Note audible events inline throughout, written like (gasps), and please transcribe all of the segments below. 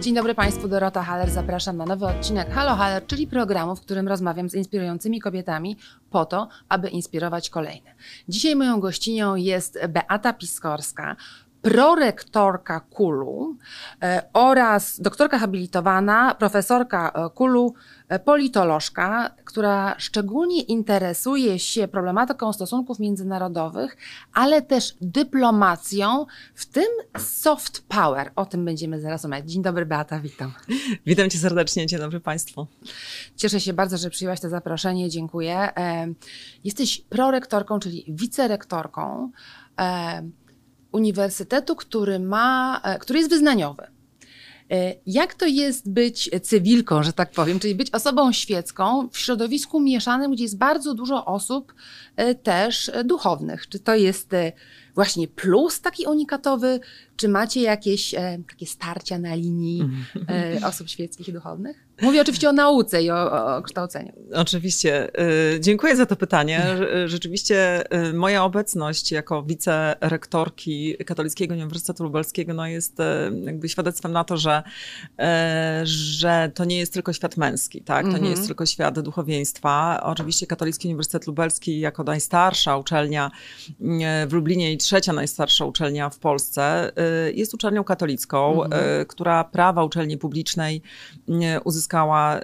Dzień dobry Państwu, Dorota Haller. Zapraszam na nowy odcinek Halo Haller, czyli programu, w którym rozmawiam z inspirującymi kobietami po to, aby inspirować kolejne. Dzisiaj moją gościnią jest Beata Piskorska, prorektorka KULU e, oraz doktorka habilitowana, profesorka e, KULU, e, politolożka, która szczególnie interesuje się problematyką stosunków międzynarodowych, ale też dyplomacją, w tym soft power. O tym będziemy zaraz rozmawiać. Dzień dobry, Beata, witam. Witam cię serdecznie, dzień dobry Państwu. Cieszę się bardzo, że przyjęłaś to zaproszenie, dziękuję. Jesteś prorektorką, czyli wicerektorką uniwersytetu, który, ma, e, który jest wyznaniowy. E, jak to jest być cywilką, że tak powiem, czyli być osobą świecką w środowisku mieszanym, gdzie jest bardzo dużo osób e, też duchownych? Czy to jest właśnie plus taki unikatowy, czy macie jakieś takie starcia na linii e, osób świeckich i duchownych? Mówię oczywiście o nauce i o, o kształceniu. Oczywiście. E, dziękuję za to pytanie. (laughs) Rzeczywiście e, moja obecność jako wicerektorki Katolickiego Uniwersytetu Lubelskiego no jest e, jakby świadectwem na to, że, że to nie jest tylko świat męski, tak? To nie jest mhm. tylko świat duchowieństwa. Oczywiście Katolicki Uniwersytet Lubelski jako najstarsza uczelnia w Lublinie i trzecia najstarsza uczelnia w Polsce jest uczelnią katolicką, mhm. która prawa uczelni publicznej uzyskała uzyskała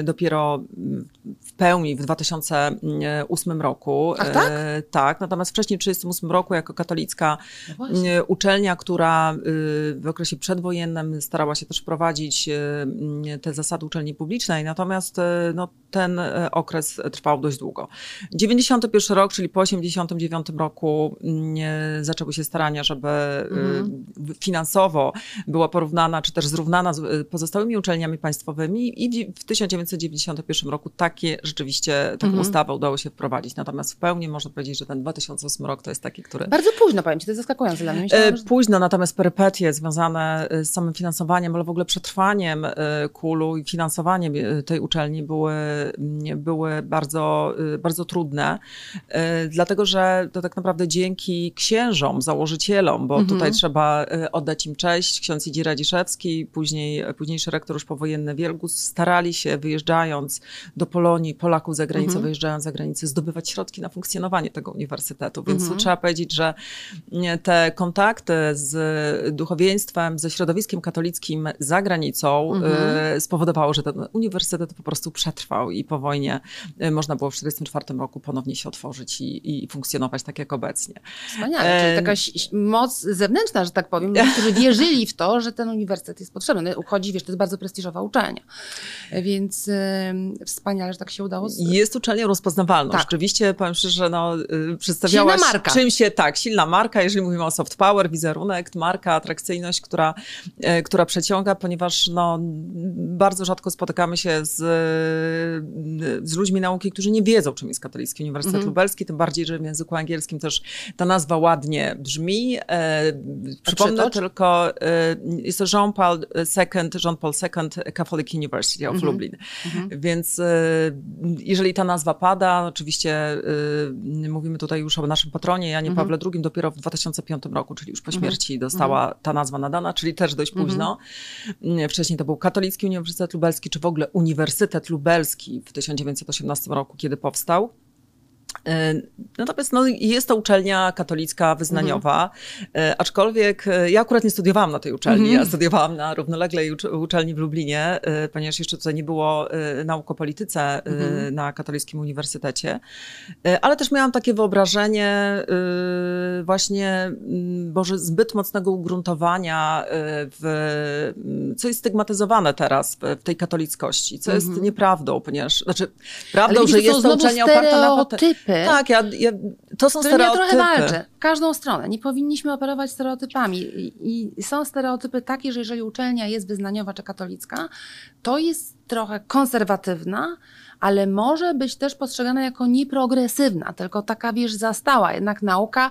y, dopiero w pełni w 2008 roku. Ach, tak? E, tak, natomiast wcześniej w 1938 roku jako katolicka no y, uczelnia, która y, w okresie przedwojennym starała się też wprowadzić te zasady uczelni publicznej, natomiast no, ten okres trwał dość długo. 91 rok, czyli po 89 roku zaczęły się starania, żeby mhm. finansowo była porównana, czy też zrównana z pozostałymi uczelniami państwowymi, państwowymi i w 1991 roku takie rzeczywiście, taką mhm. ustawę udało się wprowadzić. Natomiast w pełni można powiedzieć, że ten 2008 rok to jest taki, który... Bardzo późno, powiem ci, to jest zaskakujące dla mnie. Myślałam, że... Późno, natomiast perypetie związane e, z samym finansowaniem, ale w ogóle przetrwaniem e, kulu i finansowaniem e, tej uczelni były, były bardzo, bardzo trudne, dlatego że to tak naprawdę dzięki księżom, założycielom, bo mhm. tutaj trzeba oddać im cześć, ksiądz Idzi Radziszewski, później, późniejszy rektor już powojenny Wielgus starali się, wyjeżdżając do Polonii, Polaków za granicę, mhm. wyjeżdżając za granicę, zdobywać środki na funkcjonowanie tego uniwersytetu. Więc mhm. trzeba powiedzieć, że te kontakty z duchowieństwem, ze środowiskiem katolickim za granicą mhm. Y, spowodowało, że ten uniwersytet po prostu przetrwał i po wojnie y, można było w 1944 roku ponownie się otworzyć i, i funkcjonować tak jak obecnie. Wspaniale, czyli taka moc zewnętrzna, że tak powiem, którzy wierzyli w to, że ten uniwersytet jest potrzebny. Uchodzi, wiesz, to jest bardzo prestiżowa uczelnia. Więc wspaniale, że tak się udało. Jest uczelnią rozpoznawalną. Tak. Rzeczywiście, powiem szczerze, że no, y, przedstawiałaś silna marka. czym się, tak, silna marka, jeżeli mówimy o soft power, wizerunek, marka, atrakcyjność, która, y, która przeciąga, ponieważ no, bardzo rzadko spotykamy się z, y, z ludźmi nauki, którzy nie wiedzą, czym jest Katolicki Uniwersytet mhm. Lubelski, tym bardziej, że w języku angielskim też ta nazwa ładnie brzmi. E, przypomnę tylko, e, jest to Jean-Paul II, Jean-Paul II Catholic University of mhm. Lublin. Mhm. Więc e, jeżeli ta nazwa pada, oczywiście e, mówimy tutaj już o naszym patronie Janie mhm. Pawle II, dopiero w 2005 roku, czyli już po mhm. śmierci dostała ta nazwa nadana, czyli też dość późno. Wcześniej to był Katolicki Uniwersytet Lubelski, czy w ogóle Uniwersytet Lubelski w 1918 roku, kiedy powstał. E, natomiast no, jest to uczelnia katolicka, wyznaniowa, mhm. aczkolwiek e, ja akurat nie studiowałam na tej uczelni, mhm. ja studiowałam na równoległej uczelni w Lublinie, ponieważ jeszcze tutaj nie było nauk o polityce mhm. na Katolickim Uniwersytecie, ale też miałam takie wyobrażenie właśnie może zbyt mocnego ugruntowania w, co jest stygmatyzowane teraz w tej katolickości, co jest nieprawdą, ponieważ, znaczy prawdą, że jest to uczelnia oparta na stereotypy. Tak, ja, ja, to są stereotypy. Ja trochę walczę. W każdą stronę. Nie powinniśmy operować stereotypami. I, I, są stereotypy takie, że jeżeli uczelnia jest wyznaniowa czy katolicka, to jest trochę konserwatywna, ale może być też postrzegana jako nieprogresywna, tylko taka, wiesz, zastała. Jednak nauka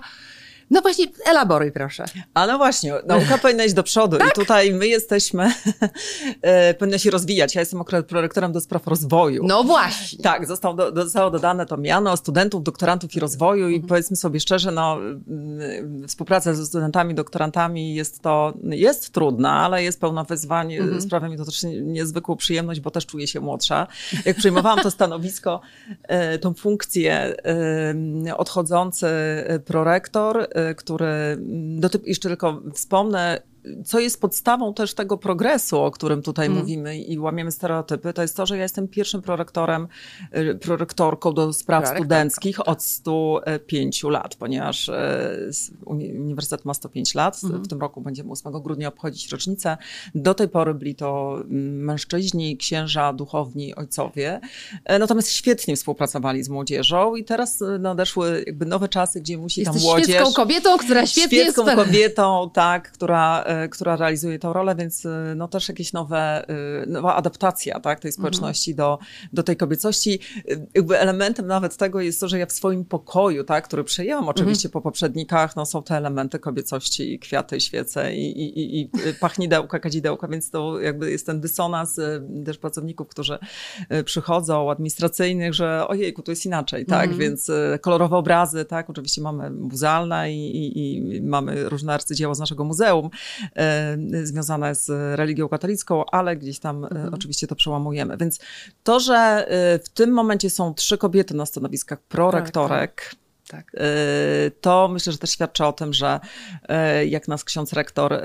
No właśnie, elaboruj proszę. A no właśnie, nauka powinna iść do przodu tak? i tutaj my jesteśmy, (laughs) e, powinna się rozwijać. Ja jestem akurat prorektorem do spraw rozwoju. No właśnie. Tak, zostało, do, zostało dodane to miano studentów, doktorantów i rozwoju i mhm. powiedzmy sobie szczerze, no mm, współpraca ze studentami, doktorantami jest to, jest trudna, ale jest pełna wyzwań. Mhm. Sprawia mi to też niezwykłą przyjemność, bo też czuję się młodsza. Jak przejmowałam to stanowisko, e, tą funkcję e, odchodzący prorektor, który, mm, do, jeszcze tylko wspomnę, co jest podstawą też tego progresu, o którym tutaj mm. mówimy i łamiemy stereotypy, to jest to, że ja jestem pierwszym prorektorem, y, prorektorką do spraw studenckich od 105 lat, ponieważ y, Uniwersytet ma 105 lat. Mm. W tym roku będziemy 8 grudnia obchodzić rocznicę. Do tej pory byli to mm, mężczyźni, księża, duchowni, ojcowie. Natomiast świetnie współpracowali z młodzieżą i teraz y, nadeszły jakby nowe czasy, gdzie musi Jesteś tam młodzież... świecką kobietą, która świetnie świecką kobietą, tak, która która realizuje tę rolę, więc e, no też jakieś nowe, e, nowa adaptacja tak, tej społeczności mhm. do, do tej kobiecości. Jakby elementem nawet tego jest to, że ja w swoim pokoju, tak, który przejęłam oczywiście mhm. po poprzednikach, no są te elementy kobiecości, kwiaty, świece i, i, i, i pachnidełka, kadzidełka, więc to jakby jest ten dysonans też pracowników, którzy przychodzą, administracyjnych, że ojejku, tu jest inaczej, tak, mhm. więc kolorowe obrazy, tak, oczywiście mamy muzealne i, i, i mamy różne arcydzieła z naszego muzeum, E, związane z religią katolicką, ale gdzieś tam e, mhm. oczywiście to przełamujemy. Więc to, że e, w tym momencie są trzy kobiety na stanowiskach prorektorek, tak, tak. Tak. To myślę, że też świadczy o tym, że jak nas ksiądz rektor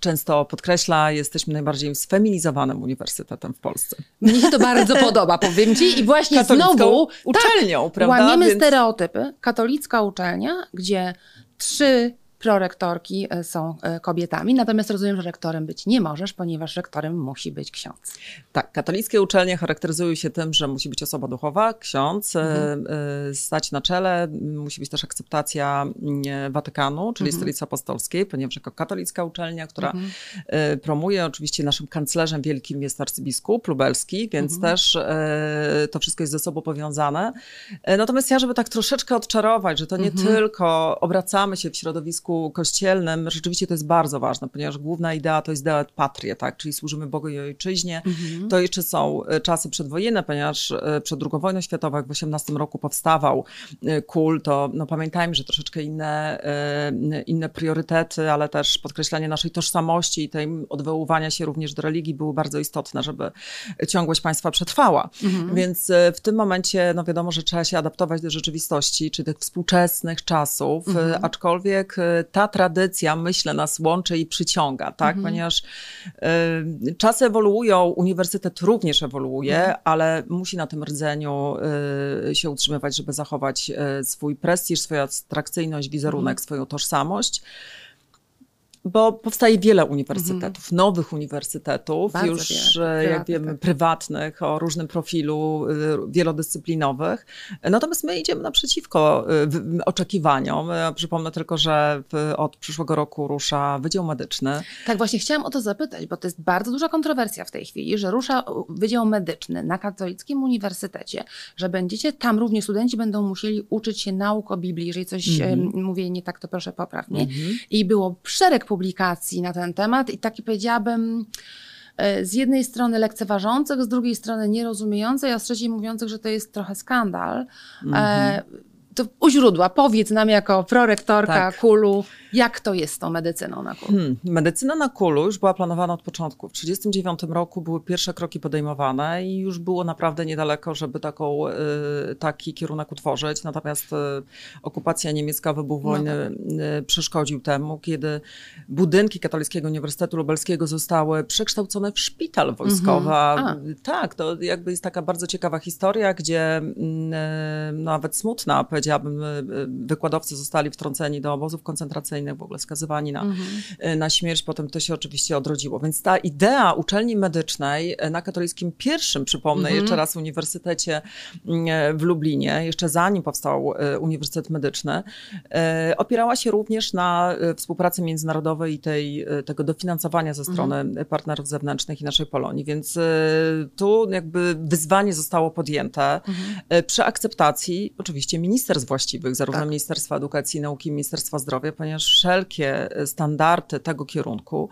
często podkreśla, jesteśmy najbardziej sfeminizowanym uniwersytetem w Polsce. Mnie się to bardzo podoba, powiem ci. I właśnie Katolicką znowu uczelnią, tak, prawda? Łamiemy Więc... stereotypy. Katolicka uczelnia, gdzie trzy prorektorki e, są e, kobietami, natomiast rozumiem, że rektorem być nie możesz, ponieważ rektorem musi być ksiądz. Tak, katolickie uczelnie charakteryzują się tym, że musi być osoba duchowa, ksiądz, e, mhm. stać na czele, musi być też akceptacja Watykanu, czyli mhm. Stolicy Apostolskiej, ponieważ jako katolicka uczelnia, która mhm. promuje, oczywiście naszym kanclerzem wielkim jest arcybiskup lubelski, więc mhm. też to wszystko jest ze sobą powiązane. Natomiast ja, żeby tak troszeczkę odczarować, że to nie mhm. tylko obracamy się w środowisku kościelnym rzeczywiście to jest bardzo ważne, ponieważ główna idea to jest idea patria, tak? czyli służymy Bogu i Ojczyźnie. Mhm. To jeszcze są e, czasy przedwojenne, ponieważ e, przed II wojną światową, jak w 18 roku powstawał e, kult, to no, pamiętajmy, że troszeczkę inne, inne priorytety, ale też podkreślanie naszej tożsamości i tej odwoływania się również do religii były bardzo istotne, żeby ciągłość państwa przetrwała. Mhm. Więc w tym momencie, no wiadomo, że trzeba się adaptować do rzeczywistości, czy tych współczesnych czasów, mhm. aczkolwiek ta tradycja, myślę, nas łączy i przyciąga, tak? Mhm. Ponieważ y, czasy ewoluują, uniwersytet również ewoluuje, mhm. ale musi na tym rdzeniu y, się utrzymywać, żeby zachować y, swój prestiż, swoją atrakcyjność, wizerunek, mhm. swoją tożsamość bo powstaje wiele uniwersytetów, mhm. nowych uniwersytetów, Bardzo już wiele, jak wiemy, tak. prywatnych, o różnym profilu, y, wielodyscyplinowych. Natomiast my idziemy naprzeciwko y, oczekiwaniom. Przypomnę tylko, że od przyszłego roku rusza Wydział Medyczny. Tak, właśnie chciałam o to zapytać, bo to jest bardzo duża kontrowersja w tej chwili, że rusza Wydział Medyczny na Katolickim Uniwersytecie, że będziecie tam również studenci będą musieli uczyć się nauk o Biblii, jeżeli coś mhm. mówię nie tak, to proszę popraw mnie. Mhm. I było szereg publikacji na ten temat i taki powiedziałabym e, z jednej strony lekceważących, z drugiej strony nierozumiejących, a z trzeciej mówiących, że to jest trochę skandal. Mm -hmm to u źródła powiedz nam jako prorektorka tak. Kulu, jak to jest z tą medycyną na Kulu? Hmm, medycyna na Kulu już była planowana od początku. W 1939 roku były pierwsze kroki podejmowane i już było naprawdę niedaleko, żeby taką, y, taki kierunek utworzyć. Natomiast y, okupacja niemiecka, wybuch no wojny no tak. przeszkodził temu, kiedy budynki Katolickiego Uniwersytetu Lubelskiego zostały przekształcone w szpital wojskowy. Mhm. Tak, to jakby jest taka bardzo ciekawa historia, gdzie mm, nawet smutna, powiedziałabym, wykładowcy zostali wtrąceni do obozów koncentracyjnych kolejnych w ogóle skazywani na, mhm. na śmierć. Potem to się oczywiście odrodziło. Więc ta idea uczelni medycznej na katolickim pierwszym, przypomnę mhm. jeszcze raz, uniwersytecie mm, w Lublinie, jeszcze zanim powstał Uniwersytet Medyczny, opierała się również na współpracy międzynarodowej i tej, tego dofinansowania ze strony mhm. partnerów zewnętrznych i naszej Polonii. Więc tu jakby wyzwanie zostało podjęte mhm. przy akceptacji oczywiście ministerstw właściwych, zarówno tak. Ministerstwa Edukacji i Nauki, Ministerstwa Zdrowia, ponieważ wszelkie standardy tego kierunku,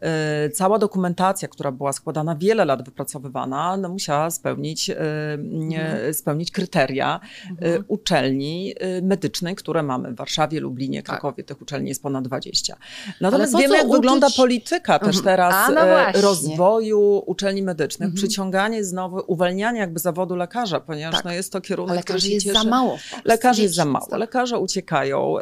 e, cała dokumentacja, która była składana wiele lat wypracowywana, no musiała spełnić, e, mhm. spełnić kryteria e, mhm. uczelni medycznej, które mamy w Warszawie, Lublinie, tak. Krakowie. Tak. Tych uczelni jest ponad 20. Natomiast wiemy, jak uczyć? wygląda polityka też mhm. teraz no rozwoju uczelni medycznych, przyciąganie znowu, uwalnianie jakby zawodu lekarza, ponieważ tak. no jest to kierunek, Ale który się jest cieszy. za mało. Lekarzy jest za mało. Lekarze uciekają.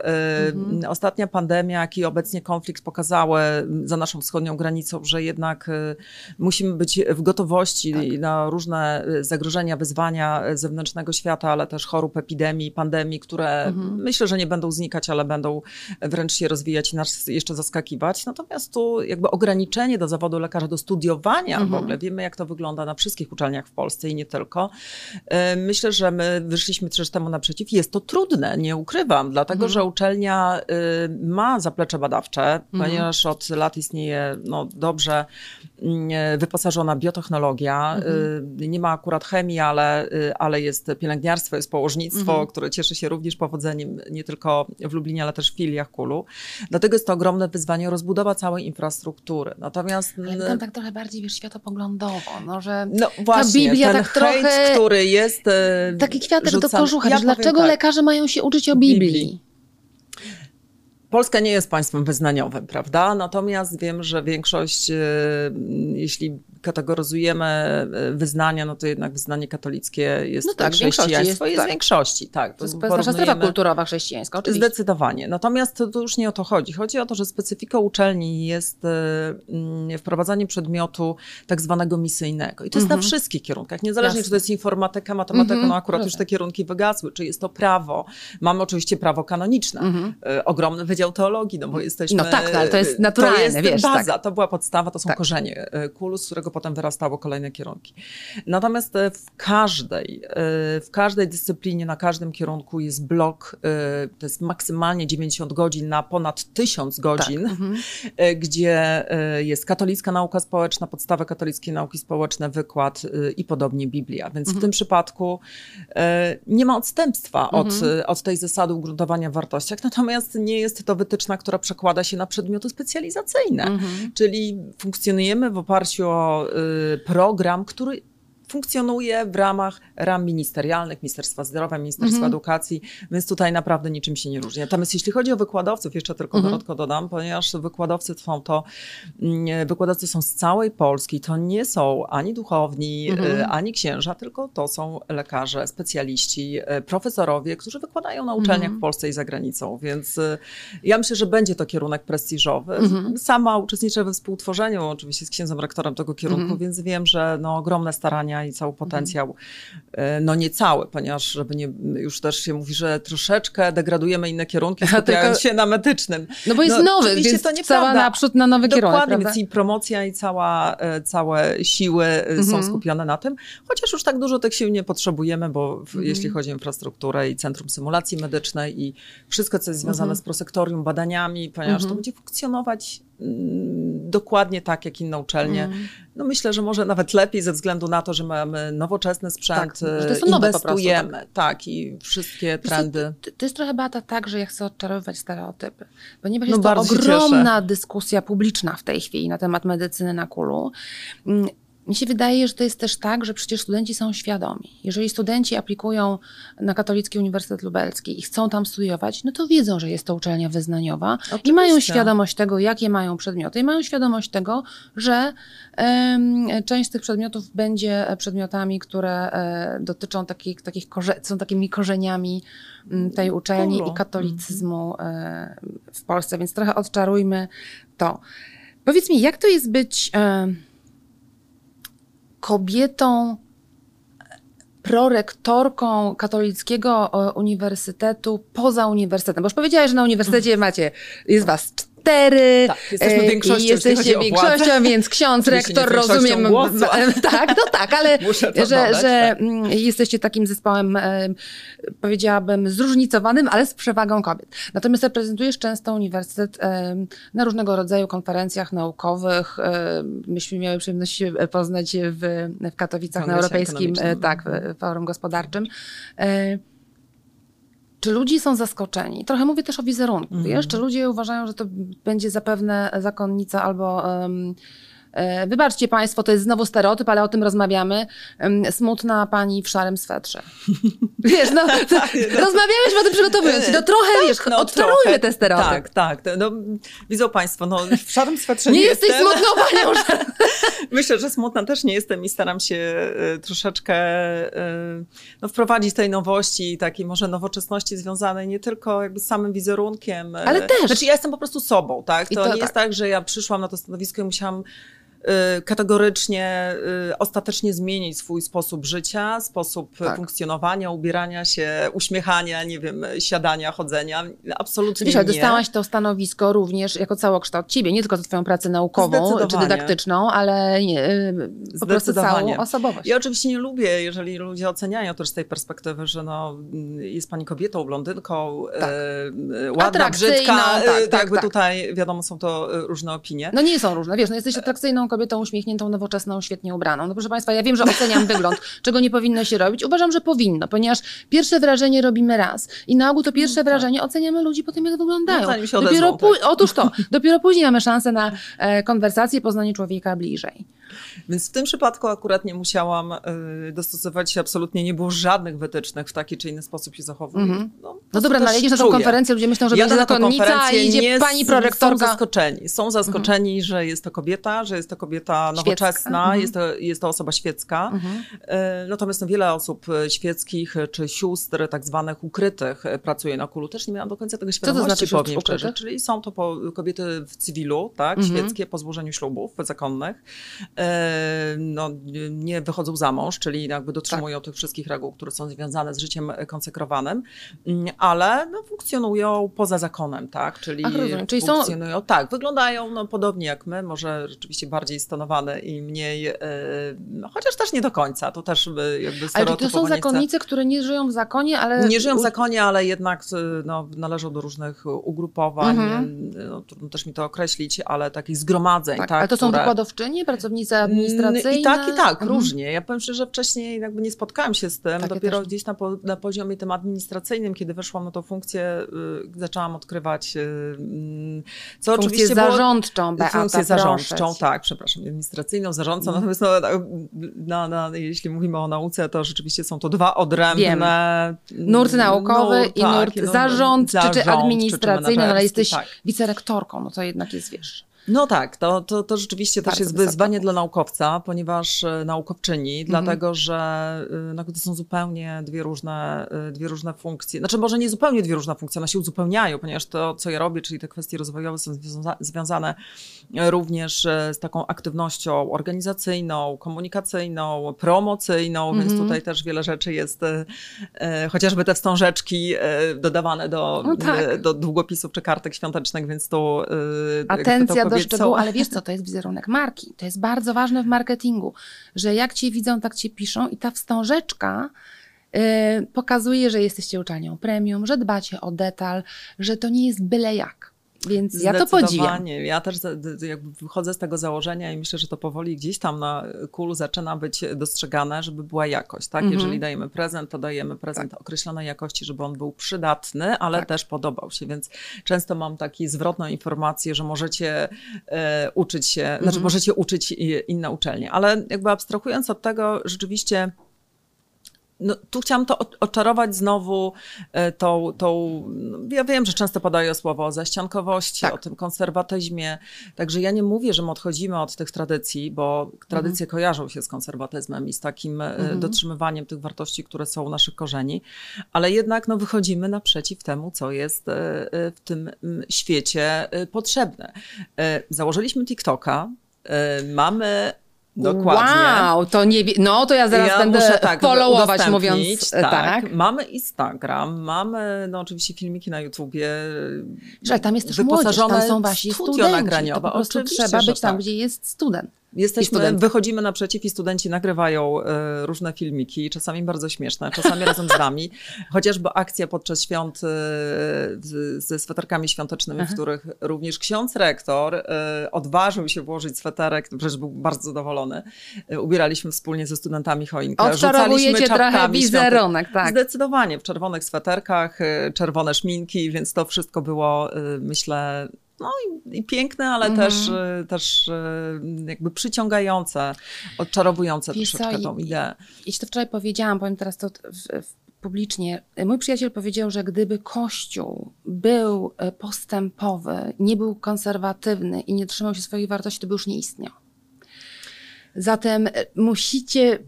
Ostatnia pandemia, jak i obecnie konflikt pokazały za naszą wschodnią granicą, że jednak y, musimy być w gotowości tak. na różne y, zagrożenia, wyzwania zewnętrznego świata, ale też chorób, epidemii, pandemii, które mhm. myślę, że nie będą znikać, ale będą wręcz się rozwijać i nas jeszcze zaskakiwać. Natomiast tu jakby ograniczenie do zawodu lekarza, do studiowania mhm. w ogóle, wiemy jak to wygląda na wszystkich uczelniach w Polsce i nie tylko. Y, myślę, że my wyszliśmy też temu naprzeciw. Jest to trudne, nie ukrywam, dlatego mhm. że uczelnia y, ma zaplecze badawcze, mhm. ponieważ od lat istnieje no, dobrze y, wyposażona biotechnologia. Mhm. Y, nie ma akurat chemii, ale, y, ale jest pielęgniarstwo, jest położnictwo, mhm. które cieszy się również powodzeniem nie tylko w Lublinie, ale też w filiach Kulu. Dlatego jest to ogromne wyzwanie rozbudowa całej infrastruktury. Natomiast... Ale tam tak trochę bardziej wiesz, światopoglądowo, no, że no, właśnie, ta Biblia ten tak hejt, trochę... który jest Taki kwiatek rzucany. do kożucha. Ja dlaczego tak. lekarze mają się uczyć o Biblii? Biblii. Polska nie jest państwem wyznaniowym, prawda? Natomiast wiem, że większość, jeśli kategoryzujemy e, wyznania, no to jednak wyznanie katolickie jest no tak, chrześcijaństwo jest, jest tak. większości. Tak, to jest nasza strefa kulturowa chrześcijańska, oczywiście. Zdecydowanie. Natomiast to już nie o to chodzi. Chodzi o to, że specyfika uczelni jest e, mm, wprowadzanie przedmiotu tak zwanego misyjnego. I to jest mhm. na wszystkich kierunkach, niezależnie Jasne. czy to jest informatyka, matematyka, mhm. no akurat już te kierunki wygasły, czy jest to prawo. Mamy oczywiście prawo kanoniczne, mhm. E, ogromny wydział teologii, no bo jesteśmy... No tak, no, ale to jest naturalne, to jest wiesz, baza, tak. to była podstawa, to są tak. korzenie kulu, z którego którego potem wyrastało kolejne kierunki. Natomiast e, w każdej, e, w każdej dyscyplinie, na każdym kierunku jest blok, e, to jest maksymalnie 90 godzin na ponad 1000 godzin, tak. gdzie jest katolicka nauka społeczna, podstawa katolickiej nauki społecznej, wykład i podobnie Biblia. Więc mhm. w tym przypadku nie ma odstępstwa od, mhm. od tej zasady ugruntowania w wartościach, natomiast nie jest to wytyczna, która przekłada się na przedmioty specjalizacyjne. Mhm. Czyli funkcjonujemy w oparciu o program, który funkcjonuje w ramach ram ministerialnych, Ministerstwa Zdrowia, Ministerstwa mhm. Edukacji, więc tutaj naprawdę niczym się nie różni. Natomiast jeśli chodzi o wykładowców, jeszcze tylko mhm. dodam, ponieważ wykładowcy są to, mm, wykładowcy są z całej Polski, to nie są ani duchowni, mhm. Y, ani księża, tylko to są lekarze, specjaliści, y, profesorowie, którzy wykładają na uczelniach mhm. w Polsce i za granicą, więc y, ja myślę, że będzie to kierunek prestiżowy. Mhm. Sama uczestniczę we współtworzeniu oczywiście z księdzem rektorem tego kierunku, mhm. więc wiem, że no, ogromne starania i cały mhm. potencjał, mhm. no nie cały, ponieważ żeby nie, już też się mówi, że troszeczkę degradujemy inne kierunki, (laughs) skupiając się na medycznym. No bo jest no, nowy, więc to nie cała naprzód na nowy Dokładnie, kierunek, Dokładnie, więc i promocja i cała, e, całe siły e, mhm. są skupione na tym, chociaż już tak dużo tych sił nie potrzebujemy, bo w, mhm. jeśli chodzi o infrastrukturę i Centrum Symulacji Medycznej i wszystko, co jest związane mhm. z prosektorium, badaniami, ponieważ to mhm. będzie funkcjonować dokładnie tak, jak inne uczelnie. Mm. No myślę, że może nawet lepiej ze względu na to, że mamy nowoczesny sprzęt, tak, że to są nowe inwestujemy, prostu, tak. tak. i wszystkie trendy. To, to, jest trochę Beata tak, że ja chcę odczarowywać stereotypy, ponieważ no jest to ogromna dyskusja publiczna w tej chwili na temat medycyny na kulu. Mi się wydaje, że to jest też tak, że przecież studenci są świadomi. Jeżeli studenci aplikują na Katolicki Uniwersytet Lubelski i chcą tam studiować, no to wiedzą, że jest to uczelnia wyznaniowa Oczywiście. i mają świadomość tego, jakie mają przedmioty i mają świadomość tego, że um, część z tych przedmiotów będzie przedmiotami, które e, dotyczą takich, takich są takimi korzeniami tej uczelni i katolicyzmu e, w Polsce, więc trochę odczarujmy to. Powiedz mi, jak to jest być... E, kobietą prorektorką Katolickiego Uniwersytetu poza uniwersytetem. Bo już powiedziałaś, że na uniwersytecie macie, jest was cztery. Tak, jesteśmy e, większością. Jesteście większością, więc ksiądz, rektor, rozumiem. Głosu, (laughs) tak, no tak, ale (laughs) że, że tak. Mm, jesteście takim zespołem, e, powiedziałabym, zróżnicowanym, ale z przewagą kobiet. Natomiast reprezentujesz często uniwersytet e, na różnego rodzaju konferencjach naukowych. Myśmy miały przyjemność poznać w, w Katowicach na Europejskim tak, Forum Gospodarczym. Czy ludzie są zaskoczeni? Trochę mówię też o wizerunku, mm. wiesz? Czy ludzie uważają, że to będzie zapewne zakonnica albo... Um, wybaczcie Państwo, to jest znowu stereotyp, ale o tym rozmawiamy. Smutna pani w szarym swetrze. (laughs) Wiesz, no, tak, no. rozmawiałeś o tym przygotowując się. No trochę, tak, wiesz, no, odczarujmy te stereotypy. Tak, tak. No, widzą Państwo, no w szarym swetrze nie, nie jesteś jestem. smutną panią. (laughs) Myślę, że smutna też nie jestem i staram się e, troszeczkę e, no, wprowadzić tej nowości, takiej może nowoczesności związanej nie tylko jakby z samym wizerunkiem. Ale też. Znaczy ja jestem po prostu sobą, tak? To, to nie tak. jest tak, że ja przyszłam na to stanowisko i musiałam kategorycznie, y, ostatecznie zmienić swój sposób życia, sposób tak. funkcjonowania, ubierania się, uśmiechania, nie wiem, siadania, chodzenia. Absolutnie Wiesz, nie. dostałaś to stanowisko również jako całokształt ciebie, nie tylko za twoją pracę naukową czy dydaktyczną, ale nie, y, po prostu całą osobowość. Ja oczywiście nie lubię, jeżeli ludzie oceniają też z tej perspektywy, że no, jest pani kobietą, blondynką, tak. e, ładna, brzydka, tak, tak, jakby tak. tutaj wiadomo są to różne opinie. No nie są różne, wiesz, no jesteś atrakcyjną kobietą uśmiechniętą, nowoczesną, świetnie ubraną. No proszę Państwa, ja wiem, że oceniam wygląd, (laughs) czego nie powinno się robić. Uważam, że powinno, ponieważ pierwsze wrażenie robimy raz i na ogół to pierwsze no, tak. wrażenie oceniamy ludzi po tym, jak wyglądają. No, się dopiero tak. Otóż to, (laughs) dopiero później mamy szansę na e, konwersację, poznanie człowieka bliżej. Więc w tym przypadku akurat nie musiałam y, dostosować się, absolutnie nie było żadnych wytycznych w taki czy inny sposób się zachowuję. Mm -hmm. No, no dobra, no ale jedziesz na tą konferencję, ludzie myślą, że ja będzie zakonnica i idzie pani prorektorka. Są zaskoczeni, są zaskoczeni, mm -hmm. że jest to kobieta, że jest to kobieta nowoczesna, -hmm. jest, to, jest to osoba świecka. Mhm. Y, natomiast no, wiele osób y, świeckich czy sióstr tak zwanych ukrytych pracuje na kulu. Też nie miałam do końca tego świadomości, Co to znaczy powiem szczerze. Czyli są to po, kobiety w cywilu, tak, mhm. świeckie, po złożeniu ślubów zakonnych. E, no, nie wychodzą za mąż, czyli jakby dotrzymują tak. tych wszystkich reguł, które są związane z życiem konsekrowanym, mm, ale no, funkcjonują poza zakonem, tak? Czyli, Ach, czyli funkcjonują, są... tak, wyglądają no, podobnie jak my, może rzeczywiście bardziej stonowane i mniej, e, no, chociaż też nie do końca, to też jakby Ale to są zakonnice, które nie żyją w zakonie, ale... Nie żyją w zakonie, ale jednak no, należą do różnych ugrupowań, mhm. no, trudno też mi to określić, ale takich zgromadzeń, tak? tak ale to są które... wykładowczynie, pracownicy administracyjne? I tak, i tak, mhm. różnie. Ja powiem szczerze, że wcześniej jakby nie spotkałam się z tym. Tak, Dopiero ja gdzieś na, po, na poziomie tym administracyjnym, kiedy weszłam na tą funkcję, zaczęłam odkrywać, mm, co funkcję oczywiście zarządczą, było, Funkcję zarządczą, tak, przepraszam, administracyjną, zarządcą. Mhm. Natomiast no, no, jeśli mówimy o nauce, to rzeczywiście są to dwa odrębne... Wiem. Nurt naukowy i tak, nurt no, zarząd, zarząd, czy, czy administracyjny, no, ale jesteś tak. wicerektorką, no to jednak jest, wiesz... No tak, to, to, to rzeczywiście Bardzo też jest wyzwanie dla naukowca, ponieważ e, naukowczyni, mhm. dlatego że e, no, to są zupełnie dwie różne, e, dwie różne funkcje. Znaczy może nie zupełnie dwie różne funkcje, one się uzupełniają, ponieważ to, co ja robię, czyli te kwestie rozwojowe są związa związane również z taką aktywnością organizacyjną, komunikacyjną, promocyjną, więc mhm. tutaj też wiele rzeczy jest, e, chociażby te wstążeczki e, dodawane do, no tak. do długopisów czy kartek świątecznych, więc tu... Atencja do szczegółu, ale wiesz co, to jest wizerunek marki. To jest bardzo ważne w marketingu, że jak cię widzą, tak cię piszą i ta wstążeczka yy, pokazuje, że jesteście uczelnią premium, że dbacie o detal, że to nie jest byle jak. Więc ja to podziwiam. Ja też jakby wychodzę z tego założenia i myślę, że to powoli gdzieś tam na kulu zaczyna być dostrzegane, żeby była jakość. Tak? Mhm. Jeżeli dajemy prezent, to dajemy prezent tak. określonej jakości, żeby on był przydatny, ale tak. też podobał się. Więc często mam taki zwrotną informację, że możecie e, uczyć się, znaczy mhm. znaczy możecie uczyć inne uczelnie. Ale jakby abstrahując od tego, rzeczywiście no, tu chciałam to oczarować znowu e, tą, tą, no, ja wiem, że często podaję słowo o zaściankowości, tak. o tym konserwatyzmie, także ja nie mówię, że my odchodzimy od tych tradycji, bo tradycje mhm. kojarzą się z konserwatyzmem i z takim e, mhm. dotrzymywaniem tych wartości, które są u naszych korzeni, ale jednak no, wychodzimy naprzeciw temu, co jest e, w tym świecie potrzebne. Założyliśmy TikToka, mamy Dokładnie. Wow, to nie No to ja zaraz ja będę muszę, tak, followować, mówiąc tak. tak. Mamy Instagram, mamy no oczywiście filmiki na YouTubie. Że tam jest też młodzież, tam są wasi studenci. nagraniowe. To po prostu trzeba być tam, tak. gdzie jest student. Jesteśmy, wychodzimy naprzeciw i studenci nagrywają e, różne filmiki, czasami bardzo śmieszne, czasami razem z nami. (laughs) Chociażby akcja podczas świąt z, ze sweterkami świątecznymi, Aha. w których również ksiądz rektor e, odważył się włożyć sweterek, przecież był bardzo zadowolony. Ubieraliśmy wspólnie ze studentami choinkę. Odczarowujecie trochę wizerunek, tak. Zdecydowanie, w czerwonych sweterkach, czerwone szminki, więc to wszystko było, myślę, no i, i piękne, ale mhm. też, y, też y, jakby przyciągające, odczarowujące Wiesz troszeczkę co, tą ideę. Jeśli to wczoraj powiedziałam, powiem teraz to w, w publicznie. Mój przyjaciel powiedział, że gdyby Kościół był e, postępowy, nie był konserwatywny i nie trzymał się swoich wartości, to by już nie istniał. Zatem e, musicie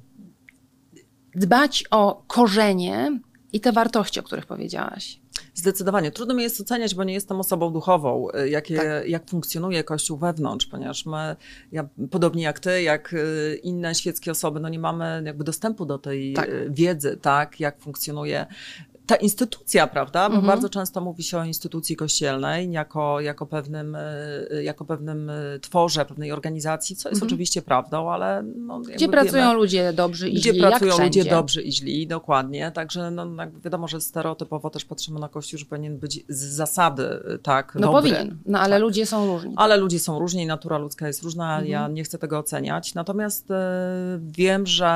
dbać o korzenie i te wartości, o których powiedziałaś. Zdecydowanie. Trudno mi jest oceniać, bo nie jestem osobą duchową, y, jakie, tak. jak funkcjonuje Kościół wewnątrz, ponieważ my, ja, podobnie jak ty, jak y, inne świeckie osoby, no nie mamy jakby dostępu do tej tak. Y, wiedzy, tak, jak funkcjonuje ta instytucja, prawda? Bo mhm. bardzo często mówi się o instytucji kościelnej jako, jako, pewnym, e, jako pewnym e, tworze, pewnej organizacji, co jest mhm. oczywiście prawdą, ale. No, gdzie pracują wiemy, ludzie dobrzy i gdzie źli. Gdzie pracują ludzie dobrzy i źli, dokładnie. Także no, wiadomo, że stereotypowo też patrzymy na Kościół, że powinien być z zasady e, tak. No dobry. powinien, no ale tak. ludzie są różni. Ale ludzie są różni, natura ludzka jest różna, mhm. ja nie chcę tego oceniać. Natomiast y, wiem, że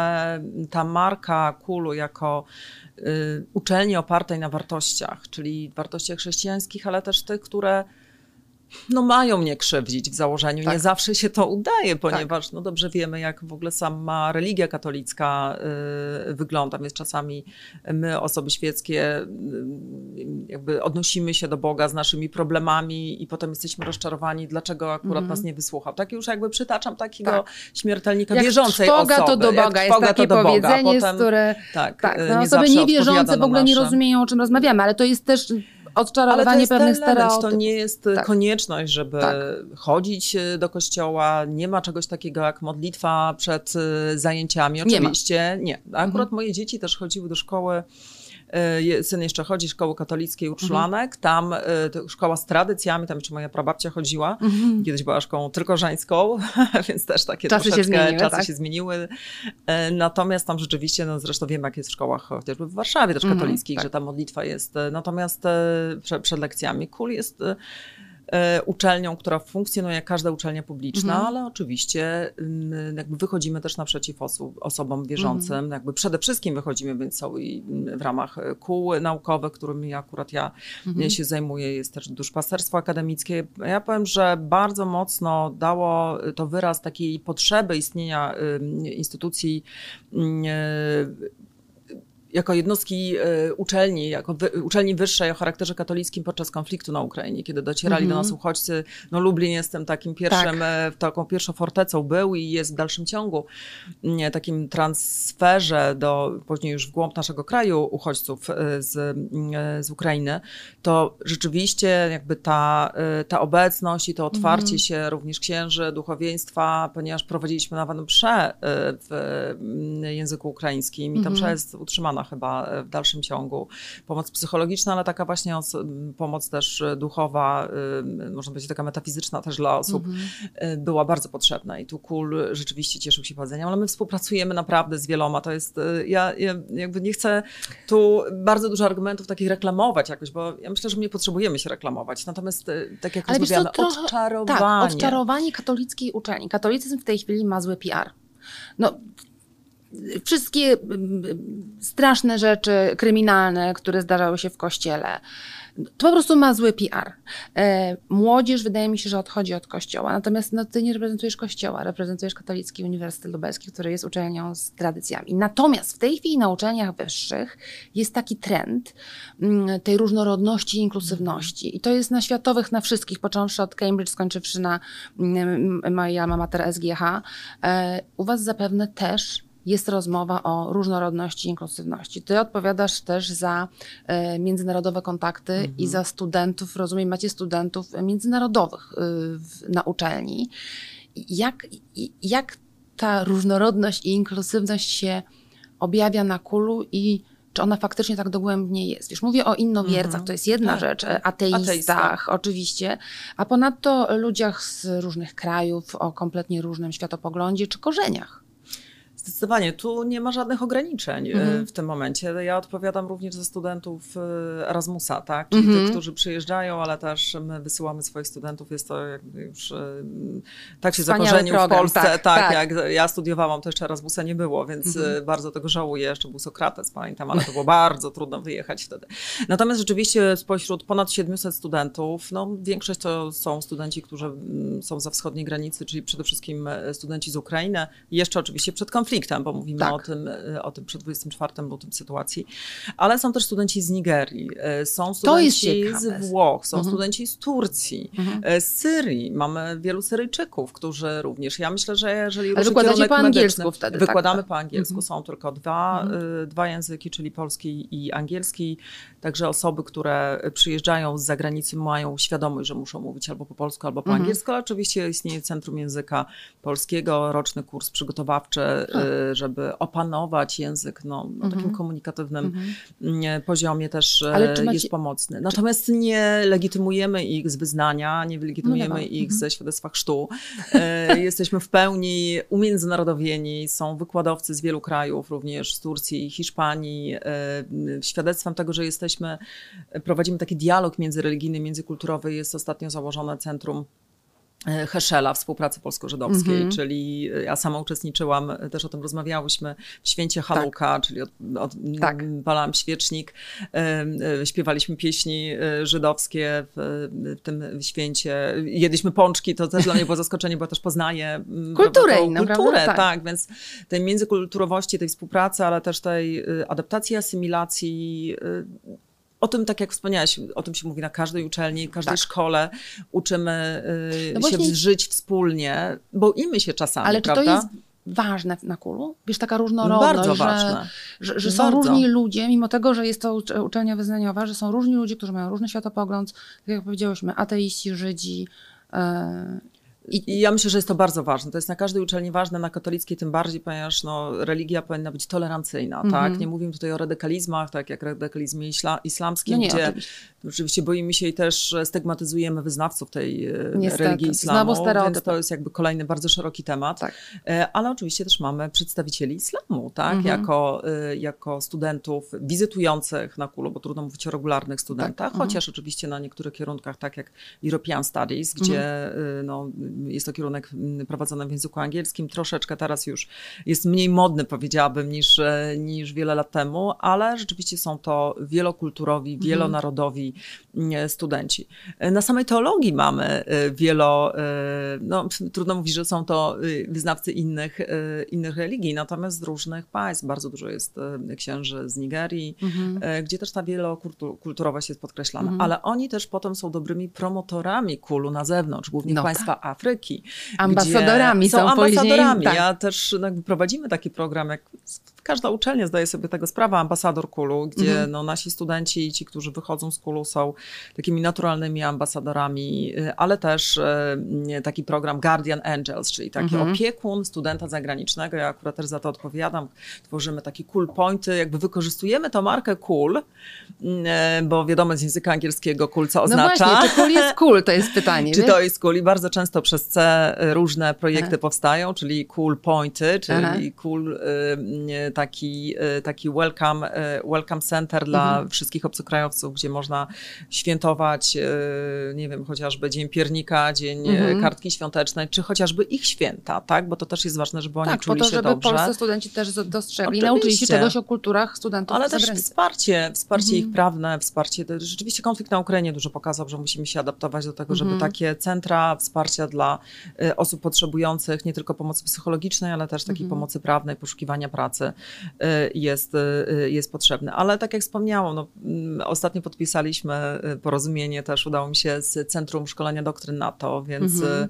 ta marka Kulu jako y, uczelni opartej na wartościach, czyli wartościach chrześcijańskich, ale też tych, które no mają mnie krzywdzić w założeniu. Tak. Nie zawsze się to udaje, ponieważ tak. no dobrze wiemy, jak w ogóle sama religia katolicka y, wygląda, więc czasami my, osoby świeckie, y, jakby odnosimy się do Boga z naszymi problemami i potem jesteśmy rozczarowani, dlaczego akurat mm. nas nie wysłuchał. Tak już jakby przytaczam takiego tak. śmiertelnika jak wierzącej trwoga osoby. to do Boga, jak jest takie to do powiedzenie, Boga. Potem, które tak, tak, no, osoby niewierzące w ogóle nasze... nie rozumieją, o czym rozmawiamy, ale to jest też odczarowanie pewnych stereotypów. To nie jest tak. konieczność, żeby tak. chodzić e, do kościoła. Nie ma czegoś takiego jak modlitwa przed e, zajęciami. Oczywiście nie. nie. Akurat mhm. moje dzieci też chodziły do szkoły syn jeszcze chodzi, szkoły katolickiej Urszulanek, mhm. tam e, szkoła z tradycjami, tam jeszcze moja prababcia chodziła, mhm. kiedyś była szkołą tylko żeńską, (laughs) więc też takie czasy się zmieniły, czasy tak? się zmieniły. E, natomiast tam rzeczywiście, no zresztą wiem jak jest w szkołach chociażby w Warszawie też mhm, katolickich, tak. że ta modlitwa jest, natomiast przed, przed lekcjami kul jest E, uczelnią, która funkcjonuje jak każda uczelnia publiczna, mhm. ale oczywiście mm, jakby wychodzimy też naprzeciw osób, osobom wierzącym, mhm. jakby przede wszystkim wychodzimy, więc są i w ramach kół naukowych, którymi akurat ja mhm. się zajmuję, jest też duszpasterstwo akademickie. Ja powiem, że bardzo mocno dało to wyraz takiej potrzeby istnienia instytucji jako jednostki e, uczelni, jako wy, uczelni wyższej o charakterze katolickim podczas konfliktu na Ukrainie, kiedy docierali do mhm. nas uchodźcy. No Lublin jest tym takim pierwszym, tak. Taką pierwszą fortecą był i jest w dalszym ciągu nie, takim transferze do, później już w głąb naszego kraju uchodźców e, z, z Ukrainy, to rzeczywiście jakby ta, ta obecność i to otwarcie mhm. się również księży, duchowieństwa, ponieważ prowadziliśmy nawet mszę w języku ukraińskim i ta msza mhm. jest utrzymana chyba e, w dalszym ciągu. Pomoc psychologiczna, ale taka właśnie pomoc też duchowa, e, można powiedzieć taka metafizyczna też dla osób, mhm. była bardzo potrzebna i tu KUL rzeczywiście cieszył się powodzeniem, ale my współpracujemy naprawdę z wieloma. To jest, ja, ja jakby nie chcę tu bardzo dużo argumentów takich reklamować jakoś, bo ja myślę, że my nie potrzebujemy się reklamować. Natomiast tak jak ale rozmawiamy, trochę, odczarowanie. Tak, odczarowanie katolickiej uczelni. Katolicyzm w tej chwili ma zły PR. No, wszystkie mm, straszne rzeczy kryminalne, które zdarzały się w kościele. To po prostu ma zły PR. E, młodzież wydaje mi się, że odchodzi od kościoła, natomiast no, ty nie reprezentujesz kościoła, reprezentujesz Katolicki Uniwersytet Lubelski, który jest uczelnią z tradycjami. Natomiast w tej chwili na uczelniach wyższych jest taki trend mm, tej różnorodności i inkluzywności. I to jest na światowych, na wszystkich, począwszy od Cambridge, skończywszy na mm, moja mama mater SGH. E, u was zapewne też jest rozmowa o różnorodności i inkluzywności. Ty odpowiadasz też za e, międzynarodowe kontakty mhm. i za studentów, rozumiem, macie studentów międzynarodowych e, na uczelni. Jak, jak ta różnorodność i inkluzywność się objawia na kulu i czy ona faktycznie tak dogłębnie jest. Wiesz, mówię o innowiercach, mm-hmm. to jest jedna tak, rzecz, tak. ateistach Ateista. oczywiście, a ponadto ludziach z różnych krajów o kompletnie różnym światopoglądzie czy korzeniach. Zdecydowanie, tu nie ma żadnych ograniczeń mm. w tym momencie. Ja odpowiadam również ze studentów e, Erasmusa, tak? czyli -hmm. tych, którzy przyjeżdżają, ale też my wysyłamy swoich studentów. Jest to już e, tak się Wspaniały zakorzenił program, w Polsce, tak, tak, tak, jak ja studiowałam, to jeszcze Erasmusa nie było, więc -hmm. bardzo tego żałuję. Jeszcze był Sokrates, pamiętam, ale to było bardzo trudno wyjechać wtedy. Natomiast rzeczywiście spośród ponad 700 studentów, no większość to są studenci, którzy mm, są za wschodniej granicy, czyli przede wszystkim studenci z Ukrainy. Jeszcze oczywiście przed konfliktem konfliktem, bo mówimy tak. o, tym, e, o tym przed 24 lutym sytuacji, ale są też studenci z Nigerii, e, są studenci z Włoch, są mhm. studenci z Turcji, mhm. E, z Syrii, mamy wielu Syryjczyków, którzy również, ja myślę, że jeżeli ale wykładacie po angielsku wtedy, Wykładamy tak, po angielsku, mhm. są tylko dwa, mhm. dwa języki, czyli polski i angielski, także osoby, które przyjeżdżają z zagranicy mają świadomość, że muszą mówić albo po polsku, albo po mhm. angielsku, ale oczywiście istnieje Centrum Języka Polskiego, roczny kurs przygotowawczy, żeby opanować język no, na takim mhm. komunikatywnym mhm. poziomie też y, macie... jest pomocny. Natomiast nie legitymujemy ich z wyznania, nie legitymujemy no ich mhm. ze świadectwa chrztu. Y, (laughs) jesteśmy w pełni umiędzynarodowieni, są wykładowcy z wielu krajów, również z Turcji, Hiszpanii. Świadectwem tego, że jesteśmy, prowadzimy taki dialog międzyreligijny, międzykulturowy, jest ostatnio założone Centrum E, Heschela, współpracy polsko-żydowskiej, mm -hmm. czyli e, ja sama uczestniczyłam, e, też o tym rozmawiałyśmy, w święcie Hanuka, tak. czyli od, od, tak. świecznik, śpiewaliśmy pieśni żydowskie w, w, tym święcie, jedliśmy pączki, to też dla mnie było (laughs) zaskoczenie, bo też poznaję kulturę, prawda, kulturę tak. tak, więc tej międzykulturowości, tej współpracy, ale też tej adaptacji, asymilacji, o tym, tak jak wspomniałaś, o tym się mówi na każdej uczelni, każdej tak. szkole. Uczymy y, no się właśnie... żyć wspólnie, boimy się czasami, Ale czy prawda? to jest ważne na kulu? Wiesz, taka różnorodność, Bardzo że, ważne. że, że są różni ludzie, mimo tego, że jest to uczelnia wyznaniowa, że są różni ludzie, którzy mają różny światopogląd, tak jak powiedziałyśmy, ateiści, Żydzi, e, i, I, ja myślę, że jest to bardzo ważne. To jest na każdej uczelni ważne, na katolickiej tym bardziej, ponieważ no, religia powinna być tolerancyjna, mm -hmm. tak? Nie mówimy tutaj o radykalizmach, tak jak radykalizmie isla, islamskim, no nie, gdzie oczywiście. Oczywiście boimy się i też stygmatyzujemy wyznawców tej e, Niestety. religii islamu, więc to jest jakby kolejny bardzo szeroki temat. Tak. E, ale oczywiście też mamy przedstawicieli islamu, tak? -hmm. jako, e, jako studentów wizytujących na kulu, bo trudno mówić o regularnych studentach, tak. chociaż -hmm. oczywiście na niektórych kierunkach, tak jak European Studies, gdzie mhm. no, jest to kierunek mm, prowadzony w języku angielskim. Troszeczkę teraz już jest mniej modny, powiedziałabym, niż, niż wiele lat temu, ale rzeczywiście są to wielokulturowi, mhm. wielonarodowi mm, studenci. E, na samej teologii mamy e, wielo, no trudno mówić, że są to wyznawcy innych, innych religii, natomiast z różnych państw. Bardzo dużo jest księży z Nigerii, mhm. gdzie też ta wielokulturowość jest podkreślana, mhm. ale oni też potem są dobrymi promotorami kulu na zewnątrz, głównie no państwa tak. Afryki. Ambasadorami są, są ambasadorami. Później, tak. Ja też no, prowadzimy taki program, jak każda uczelnia zdaje sobie tego sprawę, ambasador Kulu, gdzie mhm. no, nasi studenci i ci, którzy wychodzą z Kulu są takimi naturalnymi ambasadorami, y, ale też y, taki program Guardian Angels, czyli taki mhm. opiekun studenta zagranicznego. Ja akurat też za to odpowiadam. Tworzymy takie cool pointy, jakby wykorzystujemy tę markę cool, y, bo wiadomo z języka angielskiego cool co oznacza. No właśnie, czy cool jest cool, to jest pytanie. czy to jest cool i bardzo często przez C różne projekty Aha. powstają, czyli cool pointy, czyli Aha. cool taki, e, taki welcome, e, welcome center dla mhm. wszystkich obcokrajowców, gdzie można świętować, e, nie wiem, chociażby Dzień Piernika, Dzień mhm. Kartki Świątecznej, czy chociażby ich święta, tak? Bo to też jest ważne, żeby oni tak, czuli po to, się żeby dobrze. polscy studenci też dostrzegli, nauczyli się czegoś o kulturach studentów Ale też wsparcie, wsparcie mhm. ich prawne, wsparcie, rzeczywiście konflikt na Ukrainie dużo pokazał, że musimy się adaptować do tego, żeby mhm. takie centra wsparcia dla osób potrzebujących, nie tylko pomocy psychologicznej, ale też takiej mhm. pomocy prawnej, poszukiwania pracy, jest, jest potrzebny. Ale tak jak wspomniałam, no, mm, ostatnio podpisaliśmy porozumienie, też udało mi się z Centrum Szkolenia Doktryn NATO, więc mhm.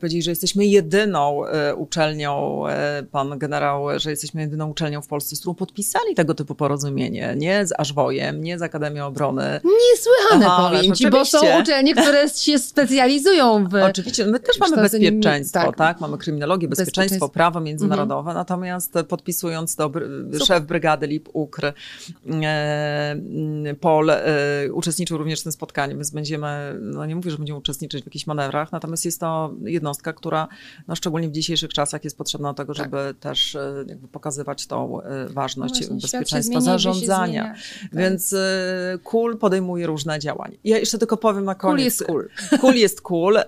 powiedzieli, że jesteśmy jedyną uczelnią, pan generał, że jesteśmy jedyną uczelnią w Polsce, z którą podpisali tego typu porozumienie, nie z Ażwojem, nie z Akademią Obrony. Niesłychane Aha, powiem ci, bo są uczelnie, które (laughs) się specjalizują w... Oczywiście, my też mamy bezpieczeństwo, tak. tak? Mamy kryminologię, bezpieczeństwo, bezpieczeństwo. prawo międzynarodowe, mhm. natomiast podpisując szef brygady LIP UKR e, Pol e, uczestniczył również w tym spotkaniu, więc będziemy, no nie mówię, że będziemy uczestniczyć w jakichś manewrach, natomiast jest to jednostka, która no, szczególnie w dzisiejszych czasach jest potrzebna do tego, tak. żeby też e, jakby pokazywać tą ważność no bezpieczeństwa zarządzania. tak. Więc KUL podejmuje różne działania. Ja jeszcze tylko powiem na koniec. KUL jest KUL. (laughs) KUL jest KUL.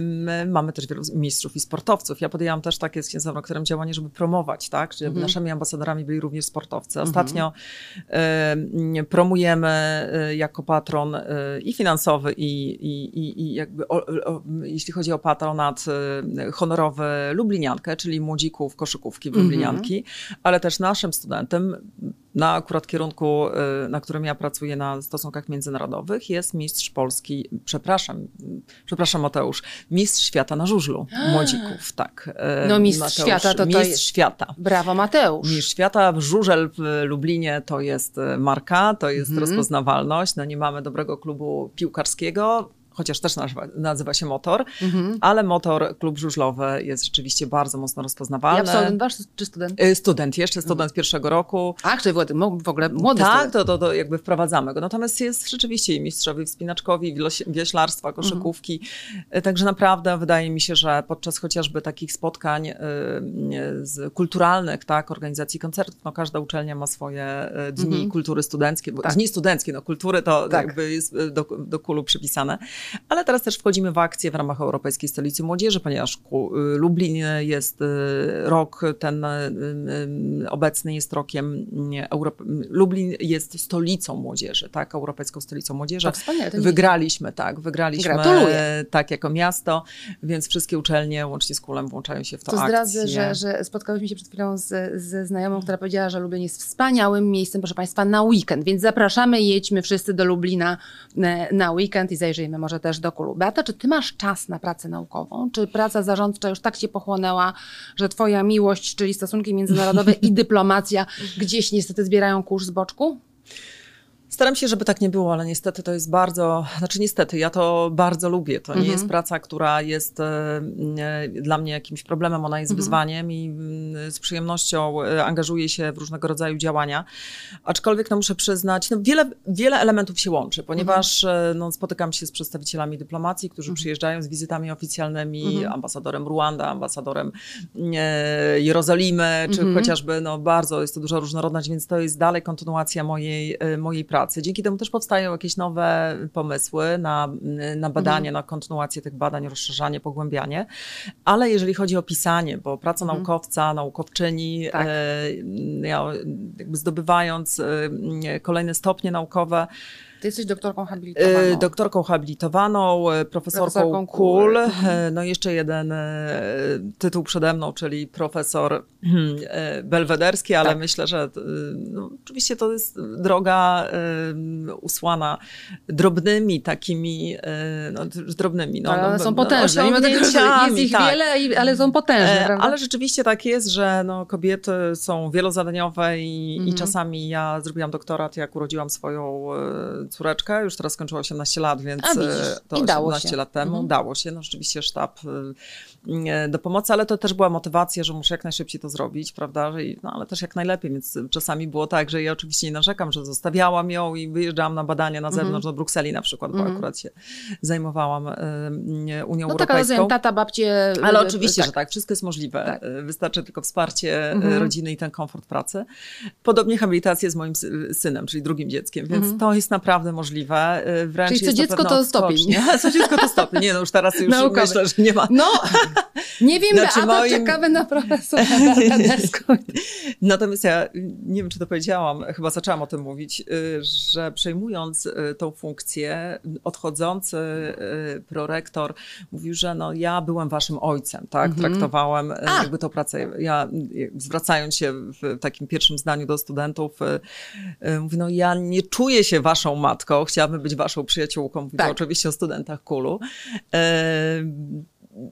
My mamy też wielu mistrzów i sportowców. Ja podjęłam też takie z księdzem którym działanie, żeby promować, tak? Żeby mhm. naszymi ambasadorami byli również sportowcy. Mhm. Ostatnio mhm. promujemy jako patron i finansowy, i, i, i, i jakby o, o, jeśli chodzi o patronat honorowy Lubliniankę, czyli młodzików koszykówki w Lublinianki, mhm. ale też naszym studentem na akurat kierunku, y, na którym ja pracuję na stosunkach międzynarodowych, jest mistrz Polski, przepraszam, przepraszam Mateusz, mistrz świata na żużlu (gasps) młodzików, tak. Y, no mistrz Mateusz, świata to mistrz to jest... świata. Brawo Mateusz. Mistrz świata, żużel w Lublinie to jest y, marka, to jest mhm. rozpoznawalność, no nie mamy dobrego klubu piłkarskiego, chociaż też nazywa, nazywa się Motor, mhm. ale Motor, klub żużlowy jest rzeczywiście bardzo mocno rozpoznawalny. Ja absolwent wasz czy student? Y, student, jeszcze student mhm. pierwszego roku. Ach, czyli w ogóle młody Tak, student. to, to, to jakby wprowadzamy go. Natomiast jest rzeczywiście i mistrzowi wspinaczkowi, wioślarstwa, koszykówki. Mhm. Także naprawdę wydaje mi się, że podczas chociażby takich spotkań y, z kulturalnych, tak, organizacji koncertów, no każda uczelnia ma swoje dni mhm. kultury studenckie, bo tak. dni studenckie, no kultury to tak. jakby jest do, do kulu przypisane. Ale teraz też wchodzimy w akcję w ramach Europejskiej Stolicy Młodzieży, ponieważ y, Lublin jest y, rok, ten y, obecny jest rokiem, Lublin jest stolicą młodzieży, tak, Europejską Stolicą Młodzieży. To wygraliśmy, tak, wygraliśmy Gratuluję. tak jako miasto, więc wszystkie uczelnie łącznie z Kulem włączają się w to To zdradzę, że, że spotkałyśmy się przed chwilą z, ze znajomą, która powiedziała, że Lublin jest wspaniałym miejscem, proszę Państwa, na weekend, więc zapraszamy, jedźmy wszyscy do Lublina e, na weekend i zajrzyjmy może też do kulu. Beata, czy ty masz czas na pracę naukową? Czy praca zarządcza już tak cię pochłonęła, że twoja miłość, czyli stosunki międzynarodowe i (laughs) dyplomacja gdzieś niestety zbierają kurz z boczku? Staram się, żeby tak nie było, ale niestety to jest bardzo, znaczy niestety, ja to bardzo lubię. To mhm. nie jest praca, która jest e, dla mnie jakimś problemem, ona jest mhm. wyzwaniem i mm, z przyjemnością e, angażuję się w różnego rodzaju działania. Aczkolwiek no, muszę przyznać, no, wiele, wiele elementów się łączy, ponieważ mhm. E, no, spotykam się z przedstawicielami dyplomacji, którzy mhm. przyjeżdżają z wizytami oficjalnymi, mhm. ambasadorem Ruanda, ambasadorem e, Jerozolimy, czy mhm. chociażby no, bardzo jest to duża różnorodność, więc to jest dalej kontynuacja mojej, mojej pracy pracy. Dzięki temu też powstają jakieś nowe pomysły na, na badanie, mhm. na kontynuację tych badań, rozszerzanie, pogłębianie. Ale jeżeli chodzi o pisanie, bo praca mhm. naukowca, naukowczyni, tak. e, ja, zdobywając e, kolejne stopnie naukowe, ty jesteś doktorką habilitowaną. E, doktorką habilitowaną, e, profesorką, profesorką Kul. E, no jeszcze jeden tytuł przede mną, czyli profesor hmm, belwederski, ale tak. myślę, że no, oczywiście to jest droga usłana drobnymi takimi, no, drobnymi. No, ale no, są no, potężne. No, jest ich tak. wiele, ale są potężne. Prawda? Ale rzeczywiście tak jest, że no, kobiety są wielozadaniowe i, mhm. i czasami ja zrobiłam doktorat, jak urodziłam swoją córeczkę, już teraz skończyła 18 lat, więc A, e, to 18 się. lat temu mhm. dało się. No rzeczywiście sztab e, do pomocy, ale to też była motywacja, że muszę jak najszybciej to zrobić, prawda? No ale też jak najlepiej, więc czasami było tak, że ja oczywiście nie narzekam, że zostawiałam ją i wyjeżdżałam na badania na zewnątrz, mhm. do Brukseli na przykład, bo mhm. akurat się zajmowałam e, Unią no, Europejską. No tata, babcie. Ale oczywiście, tak. że tak, wszystko jest możliwe. Tak. Wystarczy tylko wsparcie mhm. rodziny i ten komfort pracy. Podobnie habilitację z moim synem, czyli drugim dzieckiem, więc to jest naprawdę naprawdę możliwe. Wręcz Czyli co dziecko to stopień. (laughs) Co dziecko to stopień. Nie, no już teraz (laughs) już Naukowy. myślę, że nie ma. No, (laughs) nie wiem, znaczy, Beata, moim... czekamy na profesora (laughs) Natomiast ja nie wiem, czy to powiedziałam, chyba zaczęłam o tym mówić, że przejmując tą funkcję, odchodzący prorektor mówił, że no, ja byłem waszym ojcem, tak? Mhm. Traktowałem A. jakby tą pracę. Ja zwracając się w takim pierwszym zdaniu do studentów, mówię, no ja nie czuję się waszą matką, chciałabym być waszą przyjaciółką. Mówię tak. oczywiście o studentach Kulu.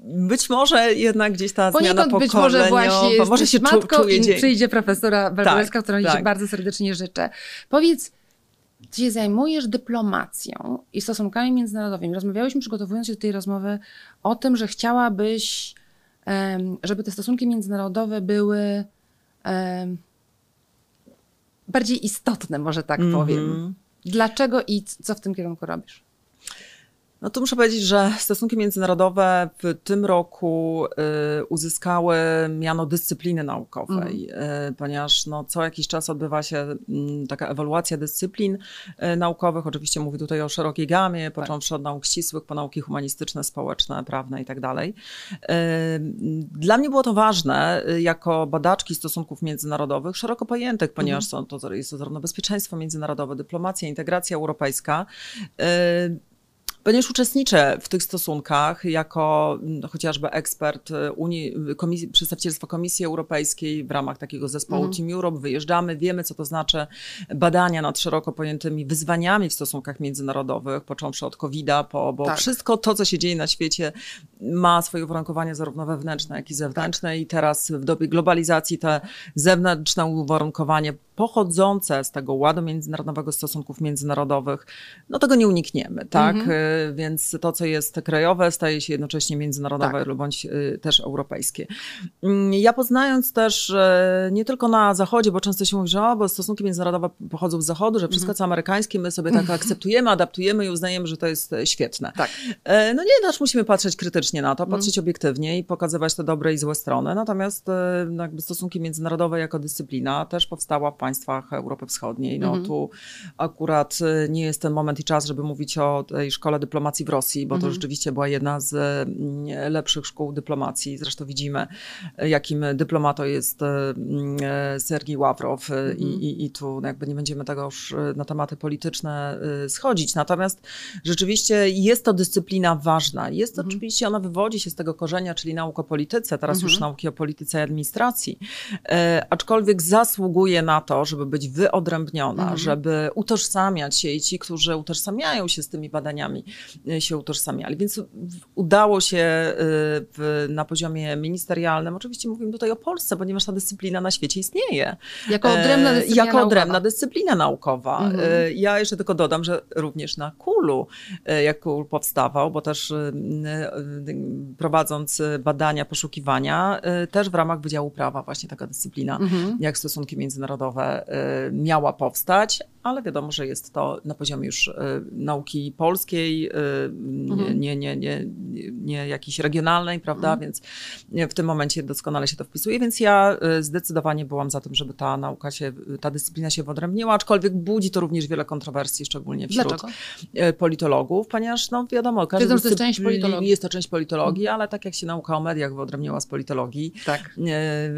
Być może jednak gdzieś ta Poniekąd zmiana pokoleniowa, być może właśnie może się matką i przyjdzie profesora Berbolewska, tak, którą tak. Ci bardzo serdecznie życzę. Powiedz, ty się zajmujesz dyplomacją i stosunkami międzynarodowymi. Rozmawiałyśmy, przygotowując się do tej rozmowy, o tym, że chciałabyś, żeby te stosunki międzynarodowe były bardziej istotne, może tak mm -hmm. powiem. Dlaczego i co w tym kierunku robisz? No to muszę powiedzieć, że stosunki międzynarodowe w tym roku y, uzyskały miano dyscypliny naukowej, mm. y, ponieważ no, co jakiś czas odbywa się y, taka ewaluacja dyscyplin y, naukowych. Oczywiście mówię tutaj o szerokiej gamie, tak. począwszy od nauk ścisłych, po nauki humanistyczne, społeczne, prawne i tak dalej. Y, dla mnie było to ważne y, jako badaczki stosunków międzynarodowych, szeroko pojętych, ponieważ mm. są to jest to zarówno bezpieczeństwo międzynarodowe, dyplomacja, integracja europejska Ponieważ uczestniczę w tych stosunkach jako no, chociażby ekspert y, Unii, komisji, przedstawicielstwa Komisji Europejskiej w ramach takiego zespołu mhm. Team Europe, wyjeżdżamy, wiemy co to znaczy badania nad szeroko pojętymi wyzwaniami w stosunkach międzynarodowych, począwszy od COVID-a, po, bo tak. wszystko to, co się dzieje na świecie ma swoje uwarunkowania zarówno wewnętrzne, jak i zewnętrzne tak. i teraz w dobie globalizacji te zewnętrzne uwarunkowanie pochodzące z tego ładu międzynarodowego stosunków międzynarodowych, no tego nie unikniemy, tak? Mhm. Więc to, co jest krajowe, staje się jednocześnie międzynarodowe tak. bądź y, też europejskie. Mm, ja poznając też nie tylko na zachodzie, bo często się mówi, że o, bo stosunki międzynarodowe pochodzą z zachodu, że wszystko, mhm. co amerykańskie, my sobie tak (laughs) akceptujemy, adaptujemy i uznajemy, że to jest e, świetne. Tak. E, no nie, też musimy patrzeć krytycznie na to, mhm. patrzeć obiektywnie i pokazywać te dobre i złe strony. Natomiast e, no jakby stosunki międzynarodowe jako dyscyplina też powstała w państwach Europy Wschodniej. No mhm. tu akurat nie jest ten moment i czas, żeby mówić o tej szkole dyplomacji w Rosji, bo to mhm. rzeczywiście była jedna z mm, lepszych szkół dyplomacji. Zresztą widzimy, jakim dyplomatą jest mm, Sergii Ławrow mhm. i, i, i tu jakby nie będziemy tego już na tematy polityczne schodzić. Natomiast rzeczywiście jest to dyscyplina ważna. Jest to mhm. oczywiście, ona wywodzi się z tego korzenia, czyli nauk o polityce, teraz mhm. już nauki o polityce i administracji, e, aczkolwiek zasługuje na to, żeby być wyodrębniona, mhm. żeby utożsamiać się i ci, którzy utożsamiają się z tymi badaniami, e, się utożsamiali. Więc udało się e, w, na poziomie ministerialnym, oczywiście mówimy tutaj o Polsce, ponieważ ta dyscyplina na świecie istnieje. Jako odrębna dyscyplina Jako odrębna dyscyplina naukowa. Mhm. Ja jeszcze tylko dodam, że również na Kulu, jak Kul powstawał, bo też prowadząc badania, poszukiwania, też w ramach Wydziału Prawa właśnie taka dyscyplina, mhm. jak stosunki międzynarodowe miała powstać, ale wiadomo, że jest to na poziomie już y, nauki polskiej, mhm. nie, nie, nie, nie jakiejś regionalnej, prawda, mhm. więc w tym momencie doskonale się to wpisuje, więc ja zdecydowanie byłam za tym, żeby ta nauka się, ta dyscyplina się wyodrębniła, aczkolwiek budzi to również wiele kontrowersji, szczególnie wśród Dlaczego? politologów, ponieważ no wiadomo, każdy to jest część politologii. Jest to część politologii, ale tak jak się nauka o mediach wyodrębniła z politologii, tak.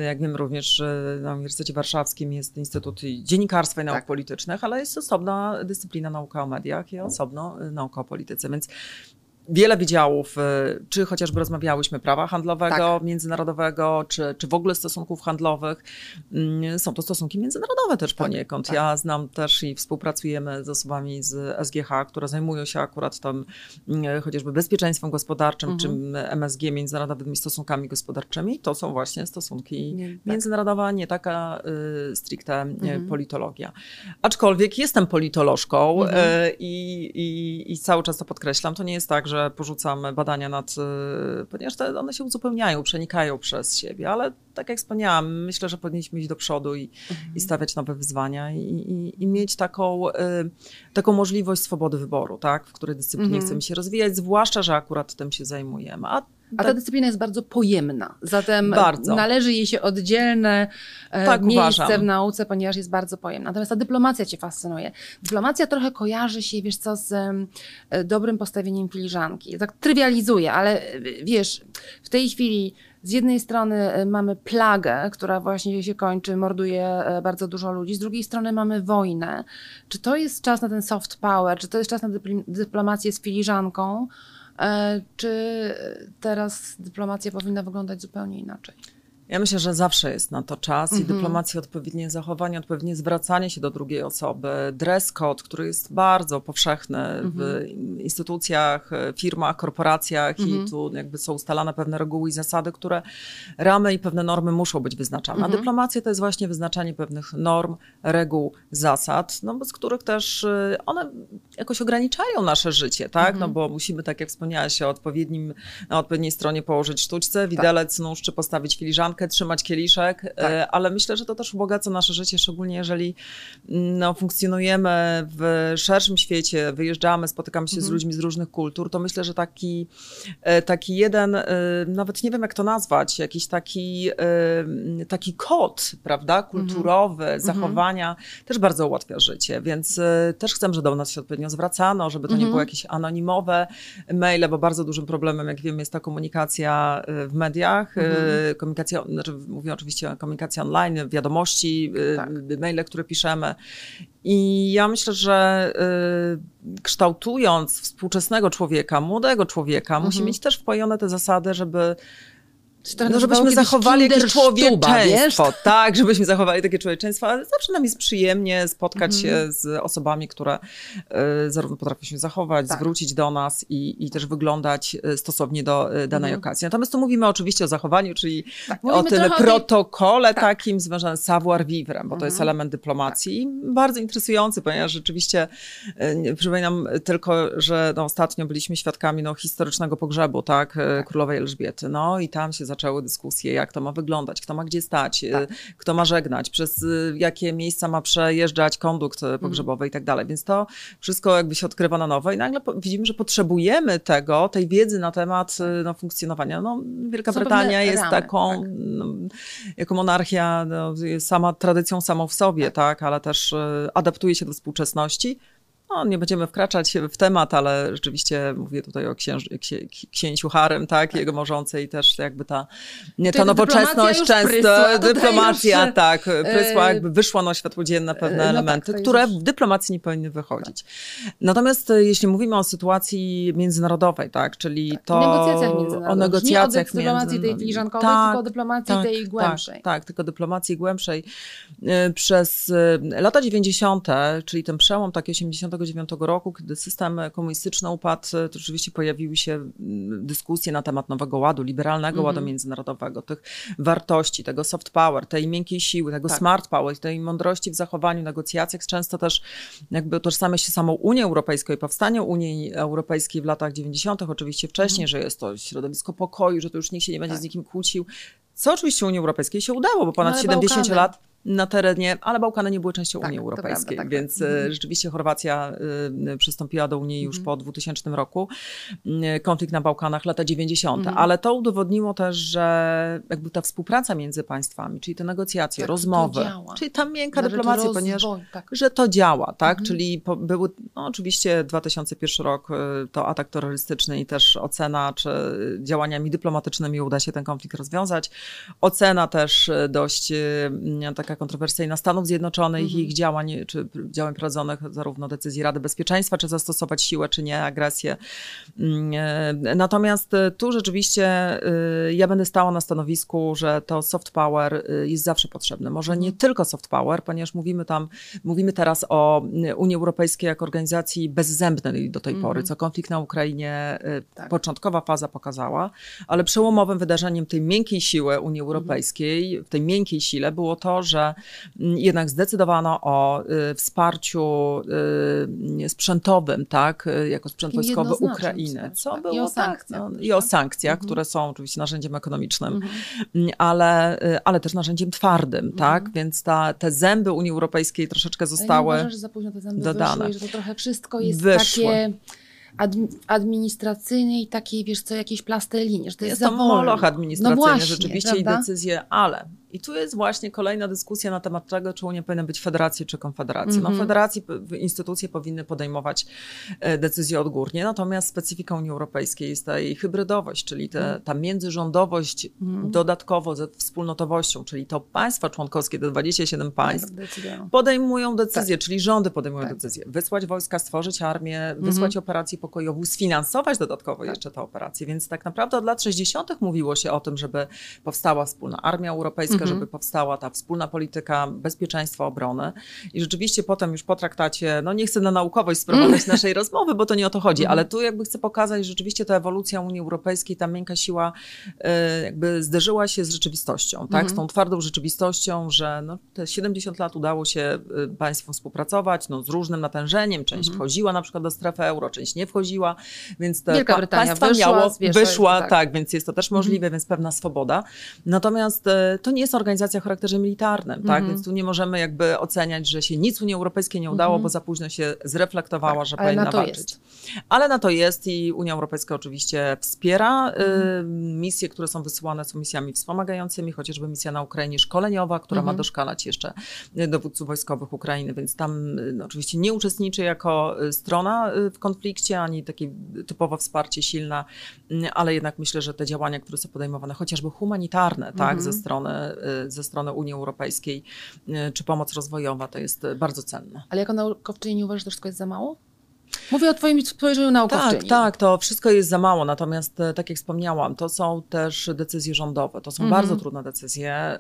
jak wiem również na Uniwersytecie Warszawskim jest Instytut Dziennikarstwa i Nauk tak. Politycznych, ale jest osobna dyscyplina nauka o mediach i osobno nauka o polityce, więc wiele wydziałów, y, czy chociażby rozmawiałyśmy prawa handlowego, tak. międzynarodowego, czy, czy w ogóle stosunków handlowych. Mm, są to stosunki międzynarodowe też tak, poniekąd. Tak. Ja znam też i współpracujemy z osobami z SGH, które zajmują się akurat tam mm, chociażby bezpieczeństwem gospodarczym, mhm. czy MSG, międzynarodowymi stosunkami gospodarczymi. To są właśnie stosunki nie, tak. międzynarodowe, nie taka y, stricte y, mhm. politologia. Aczkolwiek jestem politolożką mhm. y, i, i, i cały czas to podkreślam. To nie jest tak, że że porzucam badania nad, y, ponieważ te, one się uzupełniają, przenikają przez siebie, ale tak jak wspomniałam, myślę, że powinniśmy iść do przodu i, mhm. i stawiać nowe wyzwania i, i, i mieć taką, y, taką możliwość swobody wyboru, tak? w której dyscyplinie mhm. chcemy się rozwijać, zwłaszcza, że akurat tym się zajmujemy. A a ta dyscyplina jest bardzo pojemna, zatem bardzo. należy jej się oddzielne e, tak, miejsce uważam. w nauce, ponieważ jest bardzo pojemna. Natomiast ta dyplomacja cię fascynuje. Dyplomacja trochę kojarzy się, wiesz co, z e, dobrym postawieniem filiżanki. Tak trywializuję, ale e, wiesz, w tej chwili z jednej strony mamy plagę, która właśnie się kończy, morduje bardzo dużo ludzi, z drugiej strony mamy wojnę. Czy to jest czas na ten soft power, czy to jest czas na dyplomację z filiżanką? E, czy teraz dyplomacja powinna wyglądać zupełnie inaczej? Ja myślę, że zawsze jest na to czas i mhm. dyplomacja, odpowiednie zachowanie, odpowiednie zwracanie się do drugiej osoby, dress code, który jest bardzo powszechny w mhm. instytucjach, firmach, korporacjach i mhm. tu jakby są ustalane pewne reguły i zasady, które ramy i pewne normy muszą być wyznaczane. A dyplomacja to jest właśnie wyznaczanie pewnych norm, reguł, zasad, no bez których też y, one jakoś ograniczają nasze życie, tak? No bo musimy, tak jak wspomniałaś, o odpowiednim, na odpowiedniej stronie położyć sztuczce, widelec, tak. nóż, czy postawić filiżankę, szklankę, trzymać kieliszek, e, tak. ale myślę, że to też ubogaca nasze życie, szczególnie jeżeli mm, no, funkcjonujemy w szerszym świecie, wyjeżdżamy, spotykamy się mhm. z ludźmi z różnych kultur, to myślę, że taki, e, taki jeden, e, nawet nie wiem jak to nazwać, jakiś taki, taki kod, prawda, kulturowy, mhm. zachowania, mhm. też bardzo ułatwia życie, więc też chcę, żeby do nas się odpowiednio zwracano, żeby to nie mhm. było jakieś anonimowe maile, bo bardzo dużym problemem, jak wiemy, jest ta komunikacja w mediach, mhm. komunikacja znaczy mówię oczywiście o komunikacji online, wiadomości, y, tak. maile, które piszemy. I ja myślę, że y, kształtując współczesnego człowieka, młodego człowieka, mhm. musi mieć też wpojone te zasady, żeby no, żebyśmy zachowali jakieś człowieczeństwo, (laughs) tak, żebyśmy zachowali takie człowieczeństwo, ale zawsze nam jest przyjemnie spotkać się mhm. z osobami, które y, zarówno potrafią się zachować, tak. zwrócić do nas i, i też wyglądać e, stosownie do y, danej mhm. okazji. Natomiast tu mówimy oczywiście o zachowaniu, czyli tak, o tym protokole tak. takim związanym z savoir vivre, bo mhm. to jest mhm. element dyplomacji. Bardzo interesujący, ponieważ rzeczywiście y, przypominam tylko, że no, ostatnio byliśmy świadkami no, historycznego pogrzebu, tak, tak. królowej Elżbiety. No i tam się zaczęły dyskusje, jak to ma wyglądać, kto ma gdzie stać, tak. kto ma żegnać, przez y, jakie miejsca ma przejeżdżać kondukt y, pogrzebowy i tak dalej. Więc to wszystko jakby się odkrywa na nowo i nagle widzimy, że potrzebujemy tego, tej wiedzy na temat y, no, funkcjonowania. No, Wielka Są Brytania jest ramy, taką, tak. no, jako monarchia, no, sama tradycją samą w sobie, tak, tak ale też adaptuje się do współczesności no, nie będziemy wkraczać w temat, ale rzeczywiście mówię tutaj o księż, księciu Harem, tak, jego morzącej też jakby ta, nie, ta nowoczesność często, prysła, dyplomacja, już, tak, prysła, jakby wyszła na światło dzienne pewne no tak, elementy, tak, które w dyplomacji nie powinny wychodzić. Tak. Natomiast e, jeśli mówimy o sytuacji międzynarodowej, tak, czyli tak, to... Negocjacjach międzynarodowych. O negocjacjach nie o dyplomacji tej filiżankowej, tak, tylko o dyplomacji tej tak, głębszej. Tak, tylko dyplomacji głębszej. E, przez e, lata 90., czyli ten przełom taki 80 1989 roku, kiedy system komunistyczny upadł, to rzeczywiście pojawiły się dyskusje na temat nowego ładu, liberalnego mm -hmm. ładu międzynarodowego, tych wartości, tego soft power, tej miękkiej siły, tego tak. smart power, tej mądrości w zachowaniu, negocjacjach. Często też jakby tożsame się samą Unią Europejską i powstanie Unii Europejskiej w latach 90., oczywiście wcześniej, mm -hmm. że jest to środowisko pokoju, że to już nikt się nie będzie tak. z nikim kłócił. Co oczywiście Unii Europejskiej się udało, bo ponad no, 70 Bałkany. lat na terenie, ale Bałkany nie były częścią tak, Unii Europejskiej, prawda, tak, więc tak. Rzeczywiście Chorwacja y, przystąpiła do Unii już mhm. po 2000 roku. Y, konflikt na Bałkanach, lata 90., mhm. ale to udowodniło też, że jakby ta współpraca między państwami, czyli te negocjacje, tak, rozmowy, czyli ta miękka dyplomacja, rozwój, ponieważ tak. że to działa, tak? Czyli po, były, no oczywiście 2001 rok to atak terrorystyczny i też ocena, czy działaniami dyplomatycznymi uda się ten konflikt rozwiązać. Ocena też dość taka taka kontrowersyjna Stanów Zjednoczonych i ich mhm. działań, czy działań prowadzonych, zarówno decyzji Rady Bezpieczeństwa, czy zastosować siłę, czy nie, agresję. Mm, e, natomiast e, tu rzeczywiście e, ja będę stała na stanowisku, że to soft power jest zawsze potrzebne. Może nie mhm. tylko soft power, ponieważ mówimy tam, mówimy teraz o Unii Europejskiej jako organizacji bezzębnej do tej pory, mhm. co konflikt na Ukrainie, tak. początkowa faza pokazała, ale przełomowym wydarzeniem tej miękkiej siły Unii Europejskiej, w tej miękkiej sile było to, że że jednak zdecydowano o wsparciu sprzętowym, tak, jako sprzęt wojskowy Ukrainy, co było I o tak, sankcjach, no, i o sankcjach, mhm. które są oczywiście narzędziem ekonomicznym, mhm. ale, ale też narzędziem twardym, mhm. tak, więc ta, te zęby Unii Europejskiej troszeczkę zostały uważasz, że za późno te zęby dodane. Wyszły, że to trochę wszystko jest Wyszły. takie administracyjnej takiej, wiesz co, jakiejś plasteliny, że to jest, jest to moloch administracyjny, no właśnie, rzeczywiście prawda? i decyzje, ale i tu jest właśnie kolejna dyskusja na temat tego, czy Unia powinna być federacją czy konfederacją. Mm -hmm. No mhm. federacje, instytucje powinny podejmować e, decyzje odgórnie, natomiast specyfika Unii Europejskiej jest ta jej hybrydowość, czyli te, mhm. ta międzyrządowość mm. dodatkowo ze wspólnotowością, czyli to państwa członkowskie, te 27 tak, państw podejmują decyzje, tak. czyli rządy podejmują tak. decyzje. Wysłać wojska, stworzyć armię, mm -hmm. wysłać operację pokojową, sfinansować dodatkowo tak. jeszcze te operacje. Więc tak naprawdę od lat 60. mówiło się o tym, żeby powstała wspólna armia europejska, mhm. żeby powstała ta wspólna polityka bezpieczeństwa, obrony. I rzeczywiście potem już po traktacie, no nie chcę na naukowość sprowadzać naszej rozmowy, bo to nie o to chodzi, mhm. ale tu jakby chcę pokazać, że rzeczywiście ta ewolucja Unii Europejskiej, ta miękka siła y, jakby zderzyła się z rzeczywistością, tak? Mhm. Z tą twardą rzeczywistością, że no, te 70 lat udało się y, państwom współpracować, no z różnym natężeniem. Część mhm. wchodziła na przykład do strefy euro, część nie wchodziła, więc te Wielka Brytania państwa wyszła, miało, wyszła, tak. tak. więc jest to też możliwe, więc pewna swoboda. Natomiast y, to nie jest organizacja o charakterze militarnym, tak? Mhm. Więc tu nie możemy jakby oceniać, że się nic Unii Europejskiej nie udało, mhm. bo za późno się zreflektowała, tak, że powinna walczyć. Jest. Ale na to jest i Unia Europejska oczywiście wspiera. Y, mhm. Misje, które są wysyłane są misjami wspomagającymi, chociażby misja na Ukrainie szkoleniowa, która ma doszkalać jeszcze dowódców wojskowych Ukrainy, więc tam y, no, oczywiście nie uczestniczy jako y, strona w konflikcie, ani takie typowo wsparcie silne, ale jednak myślę, że te działania, które są podejmowane, chociażby humanitarne, tak, ze strony ze strony Unii Europejskiej, e, czy pomoc rozwojowa, to jest bardzo cenne. Ale jako naukowczyni nie uważasz, że to wszystko jest za mało? Mówię o Twoim spojrzeniu naukowczyni. Tak, tak, to wszystko jest za mało. Natomiast, e, tak jak wspomniałam, to są też decyzje rządowe. To są mhm. bardzo trudne decyzje. E,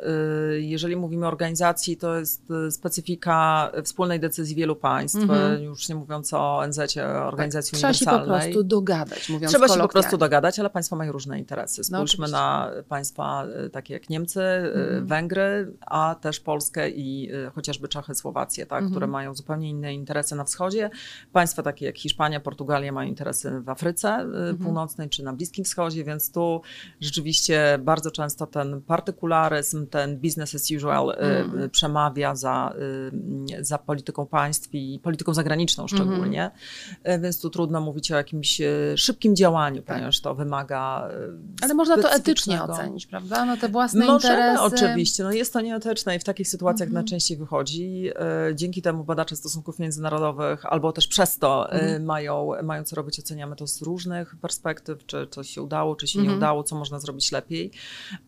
jeżeli mówimy o organizacji, to jest e, specyfika wspólnej decyzji wielu państw, mhm. już nie mówiąc o ONZ, Organizacji tak, Uniwersalnej. Trzeba się po prostu dogadać, mówiąc Trzeba się po prostu dogadać, ale państwa mają różne interesy. No, Spójrzmy no, na państwa takie jak Niemcy, mhm. Węgry, a też Polskę i chociażby Czachy, Słowację, tak, które mhm. mają zupełnie inne interesy na wschodzie. Państwa takie jak Hiszpania, Portugalia mają interesy w Afryce y, mhm. Północnej czy na Bliskim Wschodzie, więc tu rzeczywiście bardzo często ten partykularyzm, ten business as usual y, mhm. przemawia za, y, za polityką państw i polityką zagraniczną szczególnie, mhm. więc tu trudno mówić o jakimś szybkim działaniu, tak. ponieważ to wymaga Ale można to etycznie ocenić, prawda? No te własne Możemy, interesy. oczywiście, no jest to nieetyczne i w takich sytuacjach mhm. najczęściej wychodzi. Dzięki temu badacze stosunków międzynarodowych albo też przez to mhm. mają, mają co robić, oceniamy to z różnych perspektyw, czy coś się udało, czy się mhm. nie udało, co można zrobić lepiej.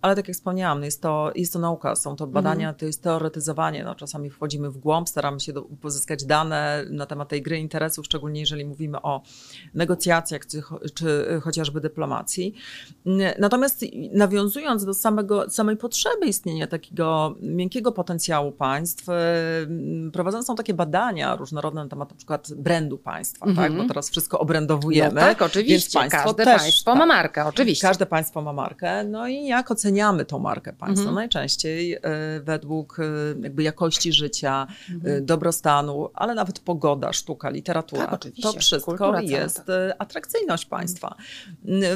Ale tak jak wspomniałam, jest to, jest to nauka, są to badania, mhm. to jest teoretyzowanie. No, czasami wchodzimy w głąb, staramy się do, pozyskać dane na temat tej gry interesów, szczególnie jeżeli mówimy o negocjacjach, czy, czy chociażby dyplomacji. Natomiast nawiązując do samego, samej potrzeby istnienia takiego miękkiego potencjału państw, prowadzone są takie badania różnorodne na temat na przykład brandu państwa państwa, tak? Bo mhm. teraz wszystko obrędowujemy. No tak, oczywiście. Więc każde też, państwo tak, ma markę, oczywiście. Każde państwo ma markę. No i jak oceniamy tą markę państwa? Mhm. Najczęściej y, według y, jakby jakości życia, y, dobrostanu, ale nawet pogoda, sztuka, literatura. Tak, to wszystko Kultura jest atrakcyjność państwa.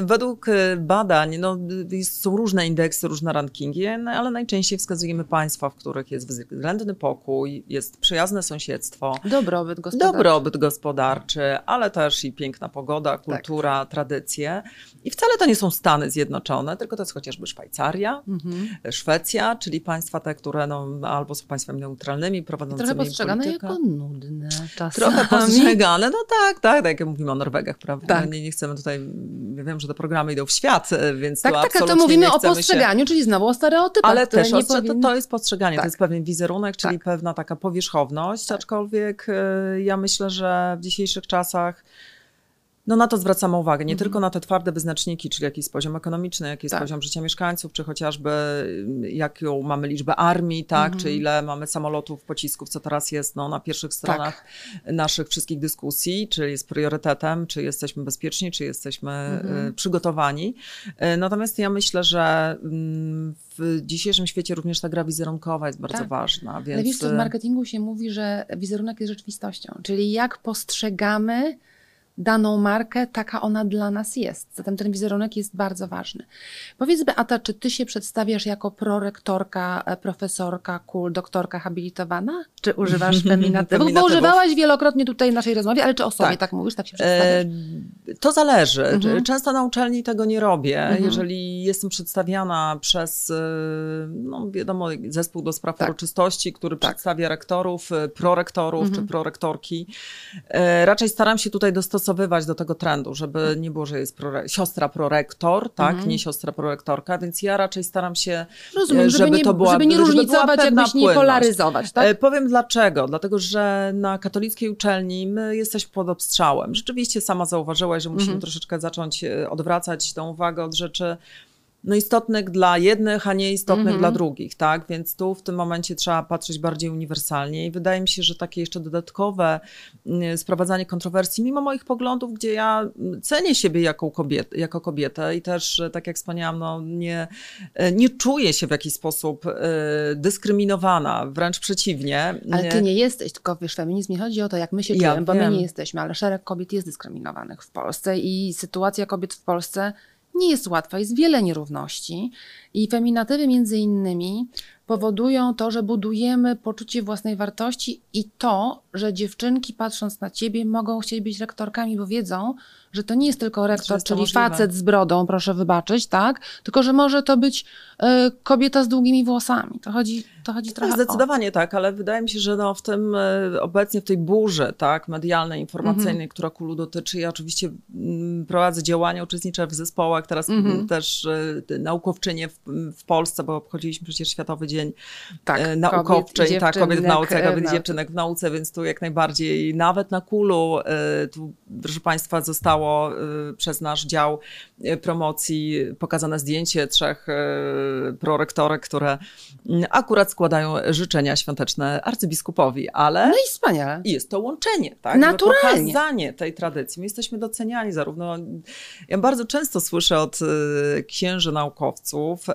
Według badań no, są różne indeksy, różne rankingi, no, ale najczęściej wskazujemy państwa, w których jest względny pokój, jest przyjazne sąsiedztwo. Dobrobyt gospodarczy. Dobrobyt gospodarczy ale też i piękna pogoda, tak. kultura, tak. tradycje. I wcale to nie są Stany Zjednoczone, tylko to jest chociażby Szwajcaria, mhm. Szwecja, czyli państwa te, które no, albo są państwami neutralnymi, prowadzącymi Trochę postrzegane politykę. jako nudne czasami. Trochę postrzegane, no tak, tak, tak jak mówimy o Norwegach, prawda? Tak. Nie, nie chcemy tutaj, wiem, że te programy idą w świat, więc tak, tu tak, to mówimy o postrzeganiu, się... czyli znowu o stereotypach. Ale też nie powinny... to, to jest postrzeganie, tak. to jest pewien wizerunek, czyli tak. pewna taka powierzchowność, tak. aczkolwiek y, ja myślę, że w dzisiejszych czasach No na to zwracamy uwagę, nie mhm. tylko na te twarde wyznaczniki, czyli jaki jest poziom ekonomiczny, jaki jest tak. poziom życia mieszkańców, czy chociażby y, jaką mamy liczbę armii, tak, mhm. czy ile mamy samolotów, pocisków, co teraz jest no, na pierwszych stronach tak. naszych wszystkich dyskusji, czy jest priorytetem, czy jesteśmy bezpieczni, czy jesteśmy mhm. Y, przygotowani. Y, natomiast ja myślę, że mm, w dzisiejszym świecie również ta gra wizerunkowa jest bardzo tak. ważna. Więc... Ale wiesz, w marketingu się mówi, że wizerunek jest rzeczywistością, czyli jak postrzegamy daną markę, taka ona dla nas jest. Zatem ten wizerunek jest bardzo ważny. Powiedz Beata, czy ty się przedstawiasz jako prorektorka, e, profesorka, kul, doktorka habilitowana? Czy używasz (laughs) feminatywów? Bo używałaś wielokrotnie tutaj w naszej rozmowie, ale czy o sobie tak, tak mówisz, tak się przedstawiasz? E, to zależy. Mhm. Często na uczelni tego nie robię. Mhm. Jeżeli jestem przedstawiana przez, e, no wiadomo, zespół do spraw tak. uroczystości, który tak. przedstawia rektorów, e, prorektorów mhm. czy prorektorki, raczej staram się tutaj dostosować dostosowywać do tego trendu, żeby nie było, że jest prore siostra prorektor, tak, mhm. nie siostra prorektorka, więc ja raczej staram się, Rozumiem, żeby, żeby nie, to była, żeby nie różnicować, żeby jakbyś nie polaryzować, tak? E, powiem dlaczego. Dlatego, że na katolickiej uczelni my jesteśmy pod obstrzałem. Rzeczywiście sama zauważyłaś, że musimy mhm. troszeczkę zacząć e, odwracać tą uwagę od rzeczy, no istotnych dla jednych, a nie istotnych mm -hmm. dla drugich, tak? Więc tu w tym momencie trzeba patrzeć bardziej uniwersalnie i wydaje mi się, że takie jeszcze dodatkowe mm, sprowadzanie kontrowersji, mimo moich poglądów, gdzie ja cenię siebie jako kobietę, jako kobietę i też, tak jak wspomniałam, no nie, nie czuję się w jakiś sposób y, dyskryminowana, wręcz przeciwnie. Ale ty nie jesteś, tylko wiesz, feminizm nie chodzi o to, jak my się czujemy, bo my nie jesteśmy, ale szereg kobiet jest dyskryminowanych w Polsce i sytuacja kobiet w Polsce nie jest łatwa, jest wiele nierówności i feminatywy między innymi powodują to, że budujemy poczucie własnej wartości i to, że dziewczynki patrząc na ciebie mogą chcieć być rektorkami, bo wiedzą, że to nie jest tylko rektor, jest czyli możliwe. facet z brodą, proszę wybaczyć, tak? Tylko, że może to być y, kobieta z długimi włosami. To chodzi, to chodzi trochę Zdecydowanie o... tak, ale wydaje mi się, że no w tym y, obecnie w tej burzy, tak, medialnej, informacyjnej, mhm. która Kulu dotyczy, ja oczywiście y, prowadzę działania, uczestniczę w zespołach, teraz mhm. też naukowczynie w, w, Polsce, bo obchodziliśmy przecież Światowy Dzień tak, naukowczyń, kobiet, tak, kobiet w nauce, kobiet i dziewczynek w nauce, więc tu jak najbardziej, nawet na Kulu, tu proszę Państwa, zostało przez nasz dział promocji pokazane zdjęcie trzech prorektorek, które akurat składają życzenia świąteczne arcybiskupowi, ale... No i wspaniale. Jest to łączenie, tak? Naturalnie. Pokazanie tej tradycji. My jesteśmy doceniani zarówno... Ja bardzo często słyszę od księży naukowców,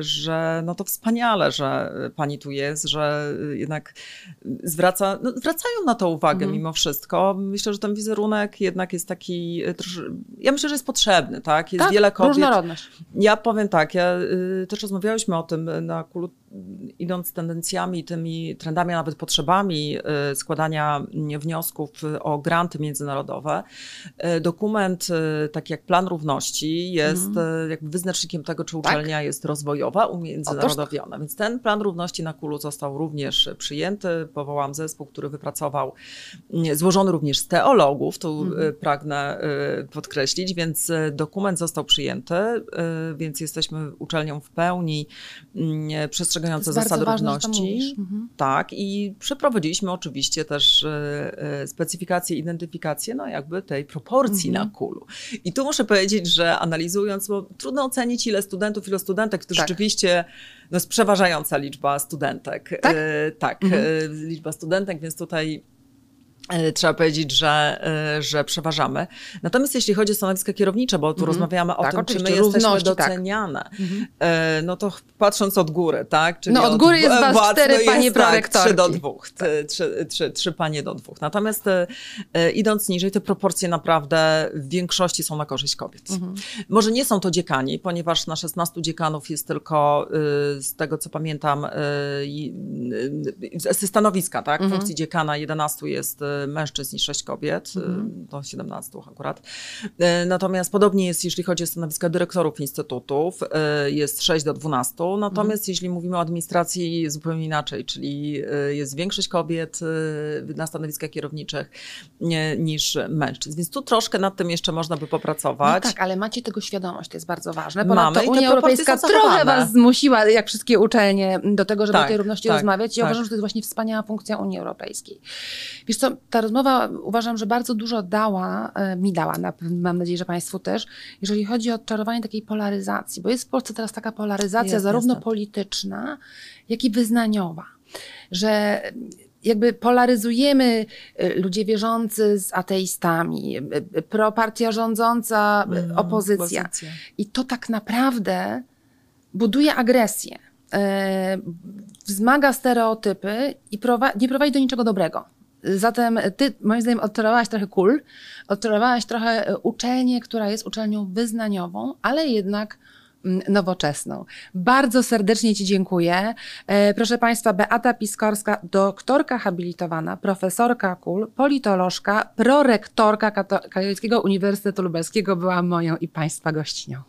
że no to wspaniale, że pani tu jest, że jednak zwraca, no zwracają na to uwagę mhm. mimo wszystko. Myślę, że ten wizerunek jednak jest taki ja myślę, że jest potrzebny, tak? Jest tak, wiele kobiet. Różnorodność. Ja powiem tak, ja y, też rozmawiałyśmy o tym na kulu idąc tendencjami, tymi trendami, a nawet potrzebami y, składania wniosków o granty międzynarodowe, y, dokument taki jak Plan Równości jest mm. jakby wyznacznikiem tego, czy uczelnia tak? jest rozwojowa, umiędzynarodowiona. Więc ten Plan Równości na Kulu został również przyjęty. Powołam zespół, który wypracował, złożony również z teologów, tu mm. pragnę podkreślić, więc dokument został przyjęty, więc jesteśmy uczelnią w pełni przestrzegającą przestrzegające zasady równości. Mhm. Tak, i przeprowadziliśmy oczywiście też e, e, specyfikację, identyfikację, no jakby tej proporcji mhm. na kulu. I tu muszę powiedzieć, że analizując, bo trudno ocenić ile studentów, ile studentek, to tak. rzeczywiście no, jest przeważająca liczba studentek. Tak, e, tak mhm. liczba studentek, więc tutaj trzeba powiedzieć, że, e, że przeważamy. Natomiast jeśli chodzi o stanowiska kierownicze, bo tu mm -hmm. rozmawiamy o tak, tym, czy my jesteśmy tak. doceniane, tak. no to patrząc od góry, tak? Czyli no od góry jest was władz, cztery no panie tak, trzy do dwóch, tak. trzy, trzy, trzy panie do dwóch. Natomiast idąc niżej, te proporcje naprawdę w większości są na korzyść kobiet. Mm -hmm. Może nie są to dziekani, ponieważ na 16 dziekanów jest tylko, z tego co pamiętam, ze stanowiska, tak? -hmm. Funkcji dziekana 11 jest mężczyzn i 6 kobiet, mm. do 17 akurat. E, natomiast podobnie jest, jeśli chodzi o stanowiska dyrektorów instytutów, e, jest 6 do 12. Natomiast mm. jeśli mówimy o administracji, zupełnie inaczej, czyli jest większość kobiet na stanowiskach kierowniczych niż mężczyzn. Więc tu troszkę nad tym jeszcze można by popracować. No tak, ale macie tego świadomość, to jest bardzo ważne. Ponadto Mamy Unia Europejska trochę was zmusiła, jak wszystkie uczelnie, do tego, żeby tak, o tej równości tak, rozmawiać. Ja tak. uważam, że to jest właśnie wspaniała funkcja Unii Europejskiej. Wiesz co, ta rozmowa uważam, że bardzo dużo dała, e, mi dała, mam nadzieję, że Państwu też, jeżeli chodzi o odczarowanie takiej polaryzacji, bo jest w Polsce teraz taka polaryzacja jest, zarówno jest polityczna, jak i wyznaniowa, że jakby polaryzujemy y, ludzie wierzący z ateistami, y, propartia rządząca, mm, opozycja. opozycja. I to tak naprawdę buduje agresję, wzmaga stereotypy i nie prowadzi do niczego dobrego. Zatem ty, moim zdaniem, odczarowałaś trochę kul, odczarowałaś trochę uczelnię, która jest uczelnią wyznaniową, ale jednak Mm, nowoczesną. Bardzo serdecznie Ci dziękuję. E, proszę Państwa, Beata Piskorska, doktorka habilitowana, profesorka KUL, politolożka, prorektorka Katolickiego Uniwersytetu Lubelskiego była moją i Państwa gościnią.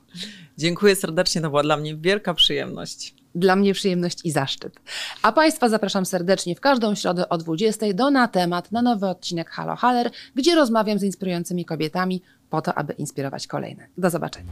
Dziękuję serdecznie, to była dla mnie wielka przyjemność. Dla mnie przyjemność i zaszczyt. A Państwa zapraszam serdecznie w każdą środę o 20 do Na Temat, na nowy odcinek Halo Haller, gdzie rozmawiam z inspirującymi kobietami po to, aby inspirować kolejne. Do zobaczenia.